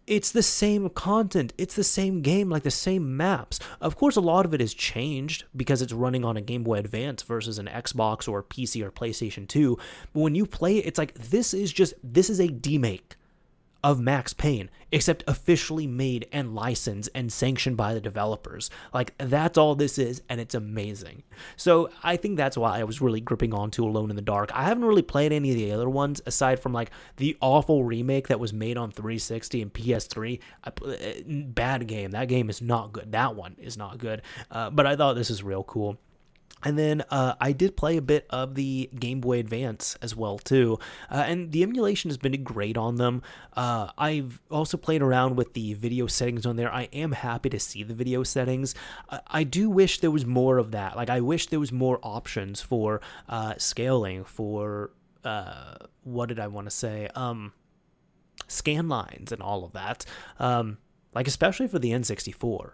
it's the same content. It's the same game, like the same maps. Of course, a lot of it has changed because it's running on a Game Boy Advance versus an Xbox or PC or PlayStation 2. But when you play it, it's like this is just this is a demake of Max Payne, except officially made and licensed and sanctioned by the developers. Like, that's all this is, and it's amazing. So, I think that's why I was really gripping onto Alone in the Dark. I haven't really played any of the other ones aside from like the awful remake that was made on 360 and PS3. I, uh, bad game. That game is not good. That one is not good. Uh, but I thought this is real cool. And then uh, I did play a bit of the Game Boy Advance as well too, uh, and the emulation has been great on them. Uh, I've also played around with the video settings on there. I am happy to see the video settings. I do wish there was more of that. Like I wish there was more options for uh, scaling for uh, what did I want to say? Um, scan lines and all of that. Um, like especially for the N64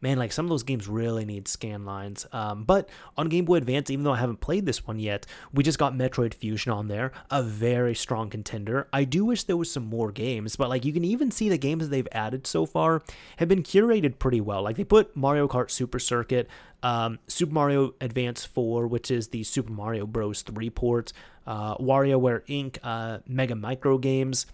man, like some of those games really need scan lines. Um, but on Game Boy Advance, even though I haven't played this one yet, we just got Metroid Fusion on there, a very strong contender. I do wish there was some more games, but like you can even see the games that they've added so far have been curated pretty well. Like they put Mario Kart Super Circuit, um, Super Mario Advance 4, which is the Super Mario Bros. 3 port, uh, WarioWare Inc., uh, Mega Micro Games.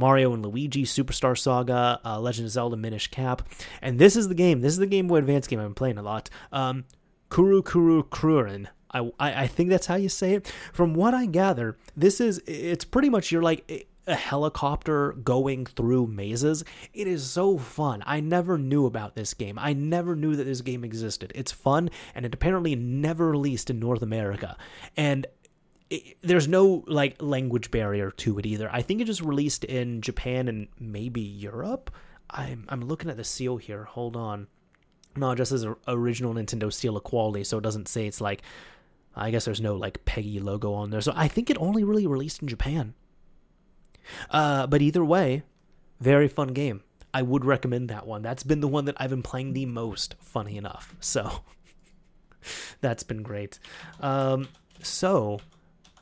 Mario and Luigi Superstar Saga, uh, Legend of Zelda Minish Cap, and this is the game. This is the Game Boy Advance game I've been playing a lot. Um, Kuru Kuru Kururin. I, I, I think that's how you say it. From what I gather, this is it's pretty much you're like a helicopter going through mazes. It is so fun. I never knew about this game. I never knew that this game existed. It's fun and it apparently never released in North America. And there's no like language barrier to it either. I think it just released in Japan and maybe Europe. I'm I'm looking at the seal here. Hold on. not just as original Nintendo Steel of quality, so it doesn't say it's like I guess there's no like PEGI logo on there. So I think it only really released in Japan. Uh, but either way, very fun game. I would recommend that one. That's been the one that I've been playing the most, funny enough. So that's been great. Um, so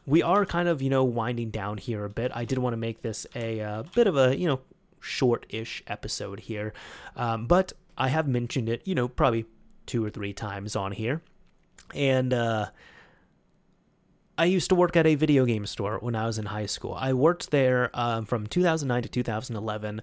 we are kind of, you know, winding down here a bit. I did want to make this a uh, bit of a, you know, short ish episode here. Um, but I have mentioned it, you know, probably two or three times on here. And, uh, I used to work at a video game store when I was in high school. I worked there um, from 2009 to 2011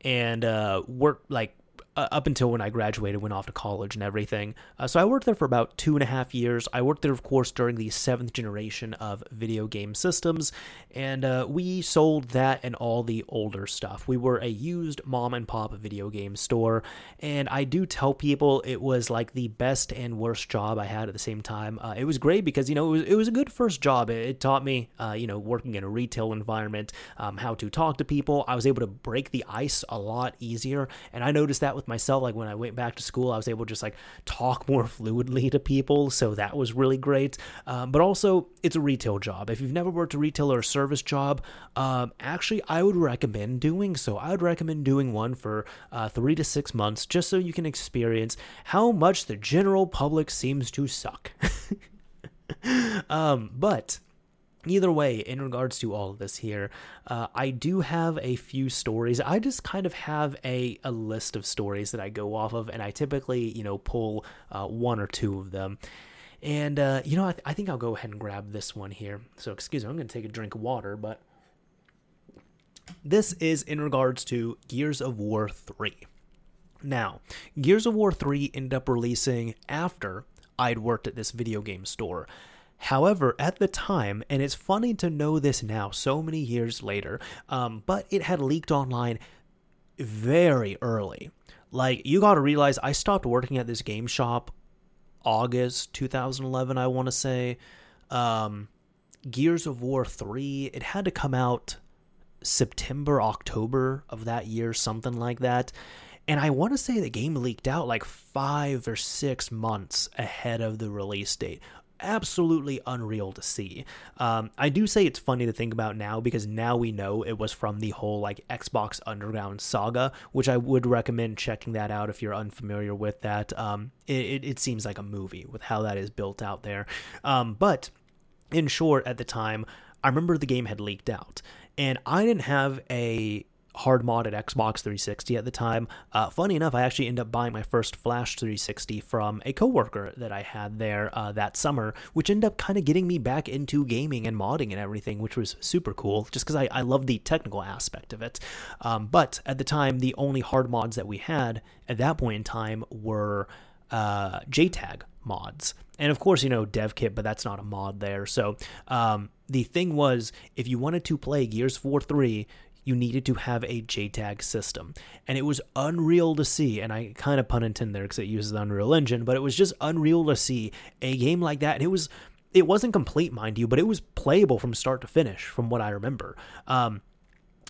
and uh, worked like uh, up until when I graduated, went off to college and everything. Uh, so I worked there for about two and a half years. I worked there, of course, during the seventh generation of video game systems, and uh, we sold that and all the older stuff. We were a used mom and pop video game store, and I do tell people it was like the best and worst job I had at the same time. Uh, it was great because you know it was it was a good first job. It, it taught me, uh, you know, working in a retail environment, um, how to talk to people. I was able to break the ice a lot easier, and I noticed that with with myself like when i went back to school i was able to just like talk more fluidly to people so that was really great. Um, but also it's a retail job. If you've never worked a retail or a service job um, actually i would recommend doing so. I would recommend doing one for uh, three to six months just so you can experience how much the general public seems to suck. Um, but either way, in regards to all of this here, uh, I do have a few stories. I just kind of have a, a list of stories that I go off of, and I typically, you know, pull uh, one or two of them. And, uh, you know, I, th- I think I'll go ahead and grab this one here. So, excuse me, I'm going to take a drink of water, but this is in regards to Gears of War 3. Now, Gears of War 3 ended up releasing after I'd worked at this video game store. However, at the time, and it's funny to know this now, so many years later, um, but it had leaked online very early. Like, you gotta realize, I stopped working at this game shop August 2011, I wanna say. Um, Gears of War 3, it had to come out September, October of that year, something like that. And I want to say the game leaked out like five or six months ahead of the release date absolutely unreal to see. Um, I do say it's funny to think about now because now we know it was from the whole like Xbox Underground saga, which I would recommend checking that out if you're unfamiliar with that. Um, it, it, seems like a movie with how that is built out there. Um, but in short, at the time, I remember the game had leaked out, and I didn't have a hard modded Xbox 360 at the time. Uh, funny enough, I actually ended up buying my first Flash 360 from a coworker that I had there uh, that summer, which ended up kind of getting me back into gaming and modding and everything, which was super cool, just because I, I love the technical aspect of it. Um, but at the time, the only hard mods that we had at that point in time were uh, JTAG mods. And of course, you know, DevKit, but that's not a mod there. So um, the thing was, if you wanted to play Gears 4 3, you needed to have a JTAG system. And it was unreal to see, and I kind of pun intended there because it uses the Unreal Engine, but it was just unreal to see a game like that. And it was it wasn't complete, mind you, but it was playable from start to finish, from what I remember. Um,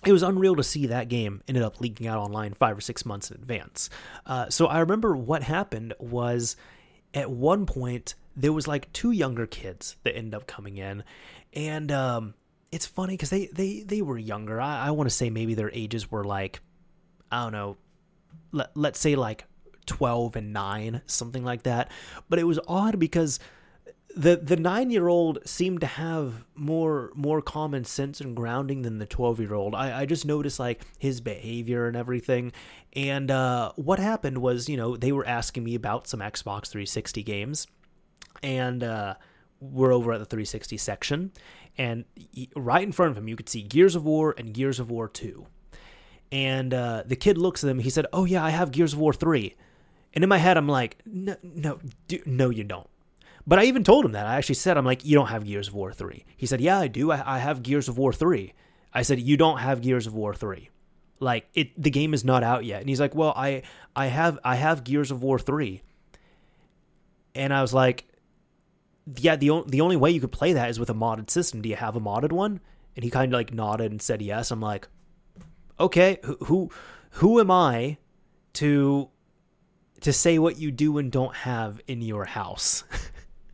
it was unreal to see that game ended up leaking out online five or six months in advance. Uh, so I remember what happened was at one point there was like two younger kids that ended up coming in, and um, it's funny because they, they, they were younger. I, I want to say maybe their ages were like, I don't know, let, let's say like 12 and 9, something like that. But it was odd because the the nine year old seemed to have more more common sense and grounding than the twelve year old. I, I just noticed like his behavior and everything. And uh, what happened was, you know, they were asking me about some Xbox 360 games, and uh, we're over at the 360 section, and right in front of him you could see Gears of War and Gears of War 2. And uh, the kid looks at him. He said, "Oh yeah, I have Gears of War 3." And in my head, I'm like, "No, no, do, no, you don't." But I even told him that. I actually said, "I'm like, you don't have Gears of War 3." He said, "Yeah, I do. I, I have Gears of War 3." I said, "You don't have Gears of War 3." Like it, the game is not out yet. And he's like, "Well, I, I have, I have Gears of War 3." And I was like, yeah, the the only way you could play that is with a modded system. Do you have a modded one? And he kind of like nodded and said yes. I'm like, okay, who who, who am I to to say what you do and don't have in your house.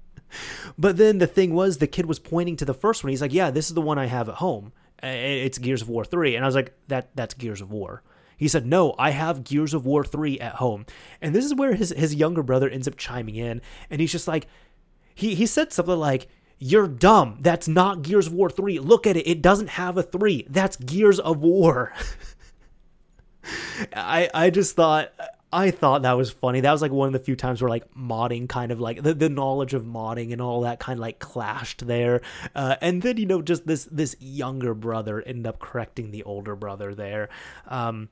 but then the thing was, the kid was pointing to the first one. He's like, "Yeah, this is the one I have at home. It's Gears of War 3." And I was like, "That that's Gears of War." He said, "No, I have Gears of War 3 at home." And this is where his his younger brother ends up chiming in, and he's just like, he he said something like, "You're dumb. That's not Gears of War 3. Look at it. It doesn't have a 3. That's Gears of War." I I just thought I thought that was funny. That was like one of the few times where like modding kind of like the, the knowledge of modding and all that kind of like clashed there. Uh, and then you know just this this younger brother ended up correcting the older brother there. Um,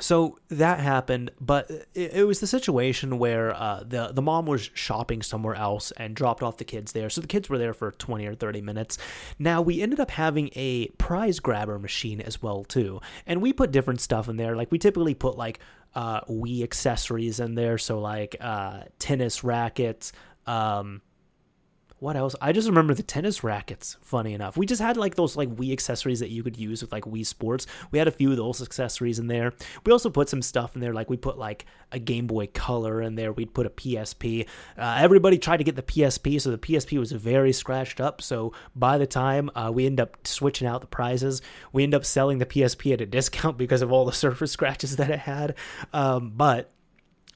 so that happened, but it, it, was the situation where uh, the the mom was shopping somewhere else and dropped off the kids there. So the kids were there for twenty or thirty minutes. Now we ended up having a prize grabber machine as well too, and we put different stuff in there. Like we typically put like uh, Wii accessories in there, so like uh, tennis rackets. Um, what else? I just remember the tennis rackets. Funny enough, we just had like those like Wii accessories that you could use with like Wii Sports. We had a few of those accessories in there. We also put some stuff in there, like we put like a Game Boy Color in there. We'd put a PSP. Uh, everybody tried to get the PSP, so the PSP was very scratched up. So by the time uh, we end up switching out the prizes, we end up selling the PSP at a discount because of all the surface scratches that it had. Um, but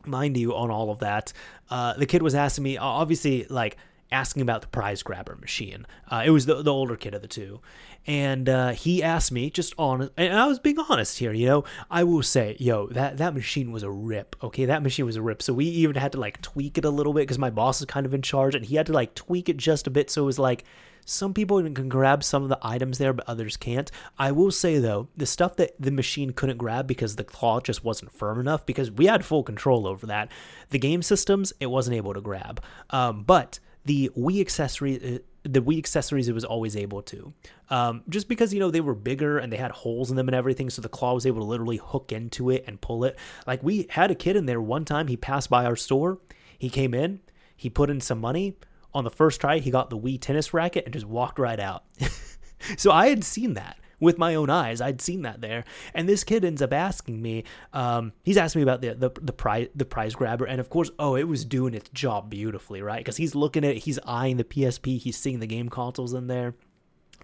mind you, on all of that, uh, the kid was asking me, obviously, like asking about the prize grabber machine. Uh, it was the, the older kid of the two. And uh, he asked me just on, and I was being honest here, you know, I will say, yo, that, that machine was a rip. Okay. That machine was a rip. So we even had to like tweak it a little bit because my boss is kind of in charge and he had to like tweak it just a bit. So it was like, some people even can grab some of the items there, but others can't. I will say though, the stuff that the machine couldn't grab because the claw just wasn't firm enough, because we had full control over that. The game systems, it wasn't able to grab. Um, but the Wii accessory uh, the Wii accessories it was always able to. Um, just because, you know, they were bigger and they had holes in them and everything, so the claw was able to literally hook into it and pull it. Like we had a kid in there one time, he passed by our store, he came in, he put in some money. On the first try, he got the Wii tennis racket and just walked right out. so I had seen that with my own eyes. I'd seen that there. And this kid ends up asking me, um, he's asking me about the, the, the prize, the prize grabber. And of course, oh, it was doing its job beautifully, right? Because he's looking at it, he's eyeing the PSP, he's seeing the game consoles in there.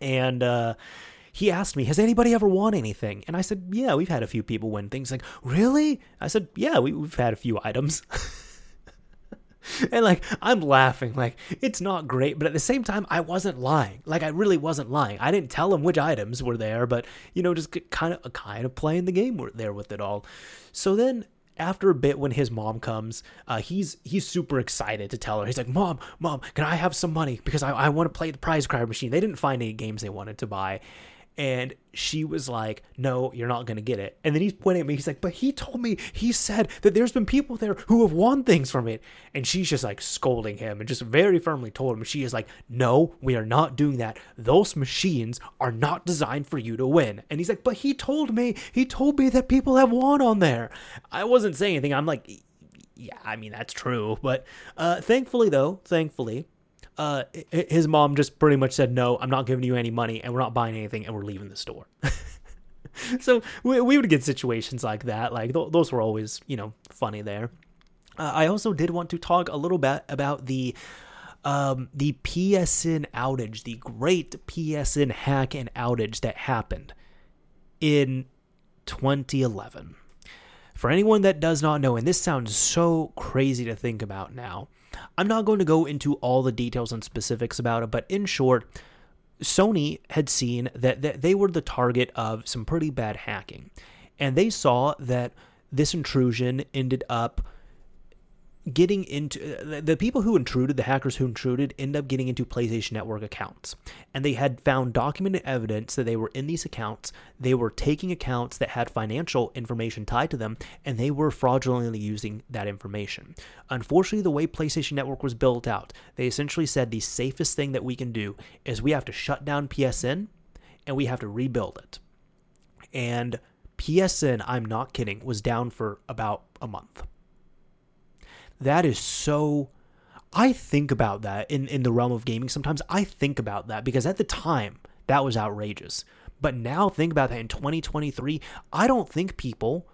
And, uh, he asked me, Has anybody ever won anything? And I said, Yeah, we've had a few people win things. Like, really? I said, Yeah, we, have had a few items. and like I'm laughing, like it's not great, but at the same time, I wasn't lying. Like I really wasn't lying. I didn't tell him which items were there, but you know, just kind of kind of playing the game there with it all. So then after a bit when his mom comes uh, he's he's super excited to tell her he's like mom mom can i have some money because i, I want to play the prize card machine they didn't find any games they wanted to buy and she was like, No, you're not going to get it. And then he's pointing at me. He's like, But he told me, he said that there's been people there who have won things from it. And she's just like scolding him and just very firmly told him. She is like, No, we are not doing that. Those machines are not designed for you to win. And he's like, But he told me, he told me that people have won on there. I wasn't saying anything. I'm like, Yeah, I mean, that's true. But uh, thankfully, though, thankfully, uh, his mom just pretty much said, "No, I'm not giving you any money, and we're not buying anything, and we're leaving the store." so we, we would get situations like that. Like th- those were always, you know, funny there. Uh, I also did want to talk a little bit about the um, the PSN outage, the great PSN hack and outage that happened in 2011. For anyone that does not know, and this sounds so crazy to think about now, I'm not going to go into all the details and specifics about it, but in short, Sony had seen that, that they were the target of some pretty bad hacking. And they saw that this intrusion ended up getting into uh, the people who intruded, the hackers who intruded, end up getting into PlayStation Network accounts. And they had found documented evidence that they were in these accounts. They were taking accounts that had financial information tied to them, and they were fraudulently using that information. Unfortunately, the way PlayStation Network was built out, they essentially said the safest thing that we can do is we have to shut down PSN and we have to rebuild it. And PSN, I'm not kidding, was down for about a month. That is so I think about that in, in the realm of gaming sometimes. I think about that because at the time that was outrageous. But now think about that in 2023, I don't think people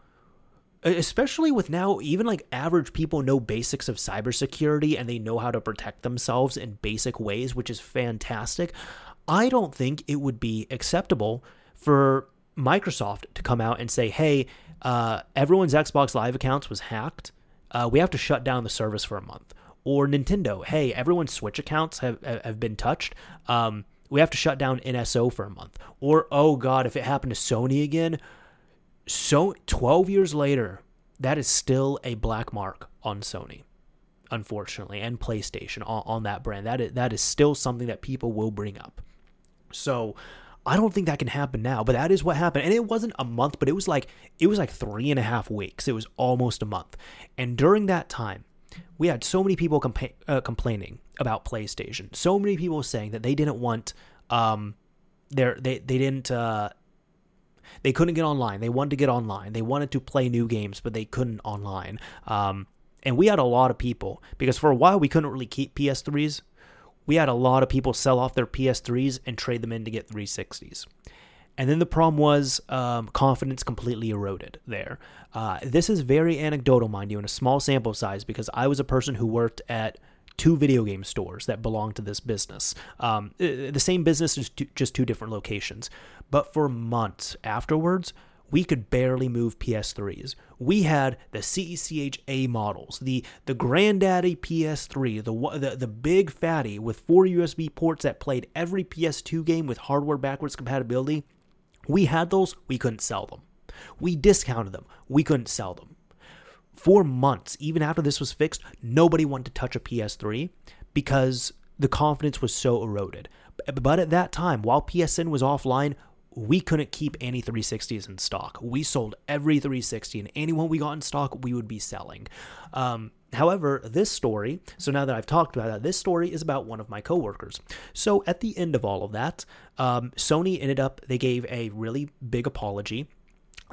especially with now even like average people know basics of cybersecurity and they know how to protect themselves in basic ways, which is fantastic. I don't think it would be acceptable for Microsoft to come out and say, "Hey, uh, everyone's Xbox Live accounts was hacked. Uh, we have to shut down the service for a month." Or Nintendo, "Hey, everyone's Switch accounts have have been touched. Um, we have to shut down NSO for a month." Or, "Oh God, if it happened to Sony again." so 12 years later, that is still a black mark on Sony, unfortunately, and PlayStation on, on that brand. That is, that is still something that people will bring up. So I don't think that can happen now, but that is what happened. And it wasn't a month, but it was like it was like three and a half weeks. It was almost a month. And during that time, we had so many people compa- uh, complaining about PlayStation. So many people saying that they didn't want um their they they didn't uh they couldn't get online. They wanted to get online. They wanted to play new games, but they couldn't online. Um, and we had a lot of people because for a while we couldn't really keep PS3s. We had a lot of people sell off their PS3s and trade them in to get 360s. And then the problem was um, confidence completely eroded there. Uh, this is very anecdotal, mind you, in a small sample size because I was a person who worked at two video game stores that belonged to this business. Um, uh, the same business, is just two different locations. But for months afterwards, we could barely move PS3s. We had the CECHA models, the the granddaddy PS3, the, the the big fatty with four USB ports that played every PS2 game with hardware backwards compatibility. We had those, we couldn't sell them. We discounted them, we couldn't sell them. For months, even after this was fixed, nobody wanted to touch a PS3 because the confidence was so eroded. But at that time, while PSN was offline, we couldn't keep any 360s in stock. We sold every 360, and anyone we got in stock, we would be selling. Um, however, this story, so now that I've talked about that, this story is about one of my coworkers. So at the end of all of that, um, Sony ended up, they gave a really big apology.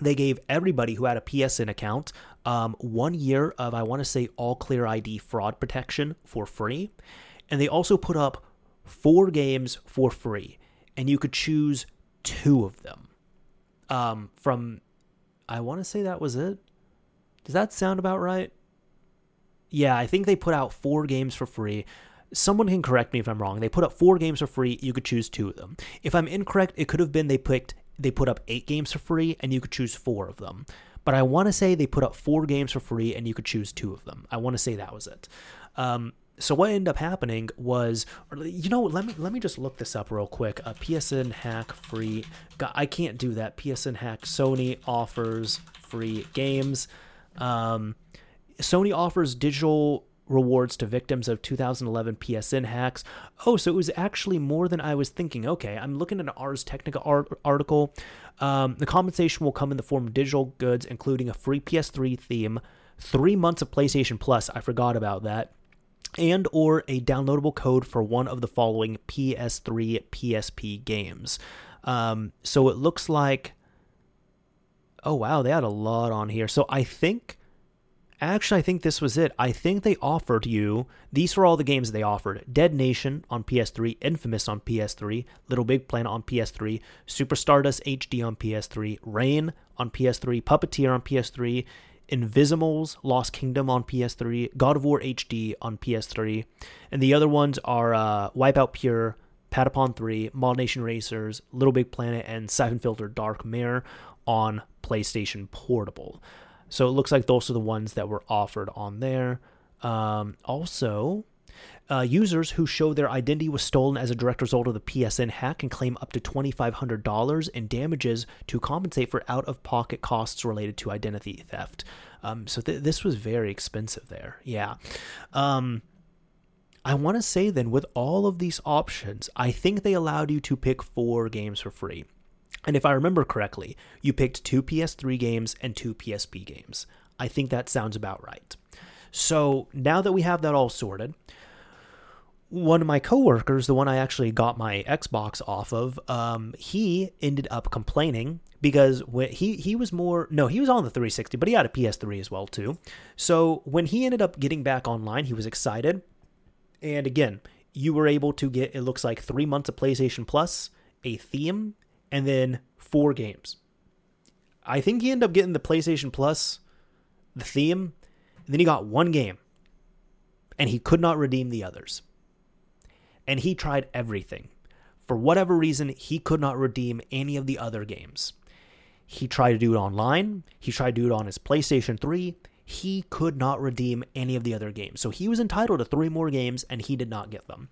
They gave everybody who had a PSN account um, one year of, I want to say, AllClear ID fraud protection for free. And they also put up four games for free. And you could choose two of them. Um, from, I want to say that was it. Does that sound about right? Yeah, I think they put out four games for free. Someone can correct me if I'm wrong. They put up four games for free. You could choose two of them. If I'm incorrect, it could have been they picked they put up eight games for free and you could choose four of them. But I want to say they put up four games for free and you could choose two of them. I want to say that was it. Um, so what ended up happening was, you know, let me let me just look this up real quick. A PSN hack free. I can't do that. PSN hack. Sony offers free games. Um, Sony offers digital rewards to victims of 2011 PSN hacks. Oh, so it was actually more than I was thinking. Okay, I'm looking at an Ars Technica art- article. Um, the compensation will come in the form of digital goods, including a free PS3 theme, three months of PlayStation Plus. I forgot about that and or a downloadable code for one of the following PS3 PSP games. Um, so it looks like oh wow, they had a lot on here. So I think actually I think this was it. I think they offered you these were all the games they offered. Dead Nation on PS3, Infamous on PS3, Little Big Planet on PS3, Super Stardust HD on PS3, Rain on PS3, Puppeteer on PS3, Invizimals Lost Kingdom on PS3, God of War HD on PS3, and the other ones are uh, Wipeout Pure, Patapon 3, Mod Nation Racers, Little Big Planet, and Siphon Filter Dark Mirror on PlayStation Portable. So it looks like those are the ones that were offered on there. Um, also, uh, users who show their identity was stolen as a direct result of the PSN hack can claim up to $2,500 in damages to compensate for out of pocket costs related to identity theft. Um, so th- this was very expensive there. Yeah. Um, I want to say then, with all of these options, I think they allowed you to pick four games for free. And if I remember correctly, you picked two PS3 games and two PSP games. I think that sounds about right. So now that we have that all sorted, one of my coworkers, the one I actually got my Xbox off of, um, he ended up complaining because he he was more no he was on the 360 but he had a PS3 as well too. So when he ended up getting back online, he was excited. And again, you were able to get it looks like 3 months of PlayStation Plus, a theme, and then four games. I think he ended up getting the PlayStation Plus the theme, and then he got one game, and he could not redeem the others. And he tried everything. For whatever reason, he could not redeem any of the other games. He tried to do it online, he tried to do it on his PlayStation 3. He could not redeem any of the other games. So he was entitled to three more games, and he did not get them.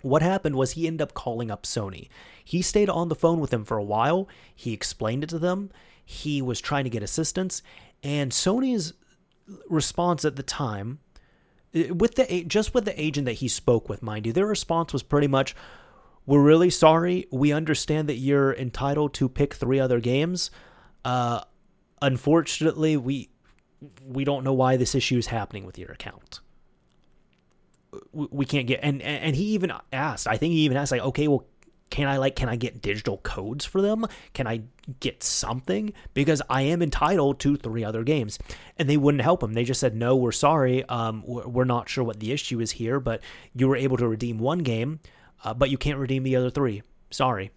What happened was he ended up calling up Sony. He stayed on the phone with them for a while. He explained it to them. He was trying to get assistance, and Sony's response at the time, with the just with the agent that he spoke with, mind you, their response was pretty much, "We're really sorry. We understand that you're entitled to pick three other games. Uh, unfortunately, we we don't know why this issue is happening with your account." we can't get and and he even asked i think he even asked like okay well can i like can i get digital codes for them? Can i get something? Because i am entitled to three other games. And they wouldn't help him they just said no we're sorry. Um, we're not sure what the issue is here but you were able to redeem one game uh, but you can't redeem the other three. Sorry.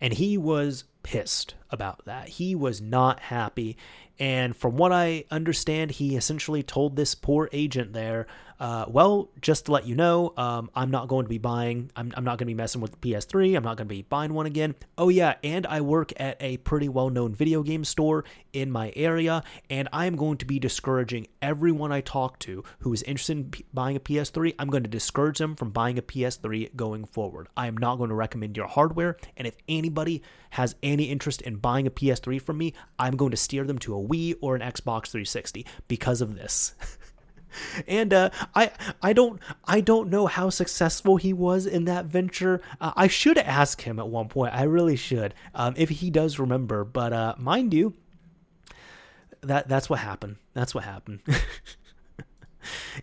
And he was pissed about that. He was not happy. And from what i understand he essentially told this poor agent there uh, well, just to let you know, um, I'm not going to be buying, I'm, I'm not going to be messing with the PS3. I'm not going to be buying one again. Oh, yeah, and I work at a pretty well known video game store in my area, and I'm going to be discouraging everyone I talk to who is interested in p- buying a PS3. I'm going to discourage them from buying a PS3 going forward. I am not going to recommend your hardware, and if anybody has any interest in buying a PS3 from me, I'm going to steer them to a Wii or an Xbox 360 because of this. and uh, I I don't I don't know how successful he was in that venture. Uh, I should ask him at one point. I really should, um, if he does remember. But uh, mind you, that that's what happened. That's what happened.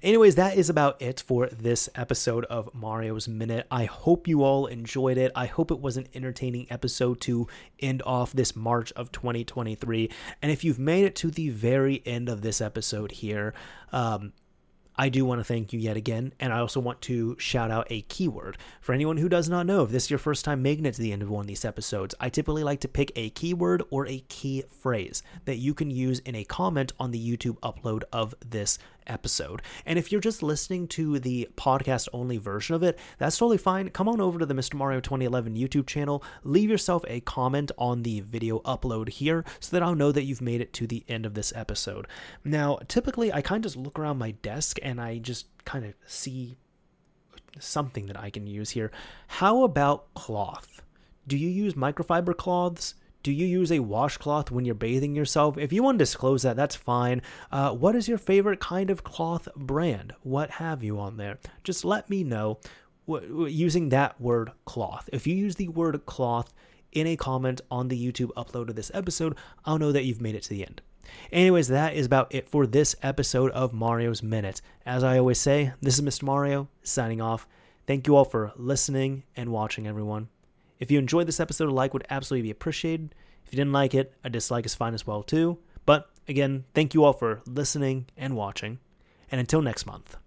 Anyways, that is about it for this episode of Mario's Minute. I hope you all enjoyed it. I hope it was an entertaining episode to end off this March of 2023. And if you've made it to the very end of this episode here, um, I do want to thank you yet again, and I also want to shout out a keyword. For anyone who does not know, if this is your first time making it to the end of one of these episodes, I typically like to pick a keyword or a key phrase that you can use in a comment on the YouTube upload of this episode. And if you're just listening to the podcast only version of it, that's totally fine. Come on over to the Mr. Mario 2011 YouTube channel, leave yourself a comment on the video upload here so that I'll know that you've made it to the end of this episode. Now, typically, I kind of just look around my desk and I just kind of see something that I can use here. How about cloth? Do you use microfiber cloths? Do you use a washcloth when you're bathing yourself? If you want to disclose that, that's fine. Uh, what is your favorite kind of cloth brand? What have you on there? Just let me know using that word cloth. If you use the word cloth in a comment on the YouTube upload of this episode, I'll know that you've made it to the end. Anyways, that is about it for this episode of Mario's Minute. As I always say, this is Mr. Mario signing off. Thank you all for listening and watching, everyone. If you enjoyed this episode, a like would absolutely be appreciated. If you didn't like it, a dislike is fine as well too. But again, thank you all for listening and watching. And until next month.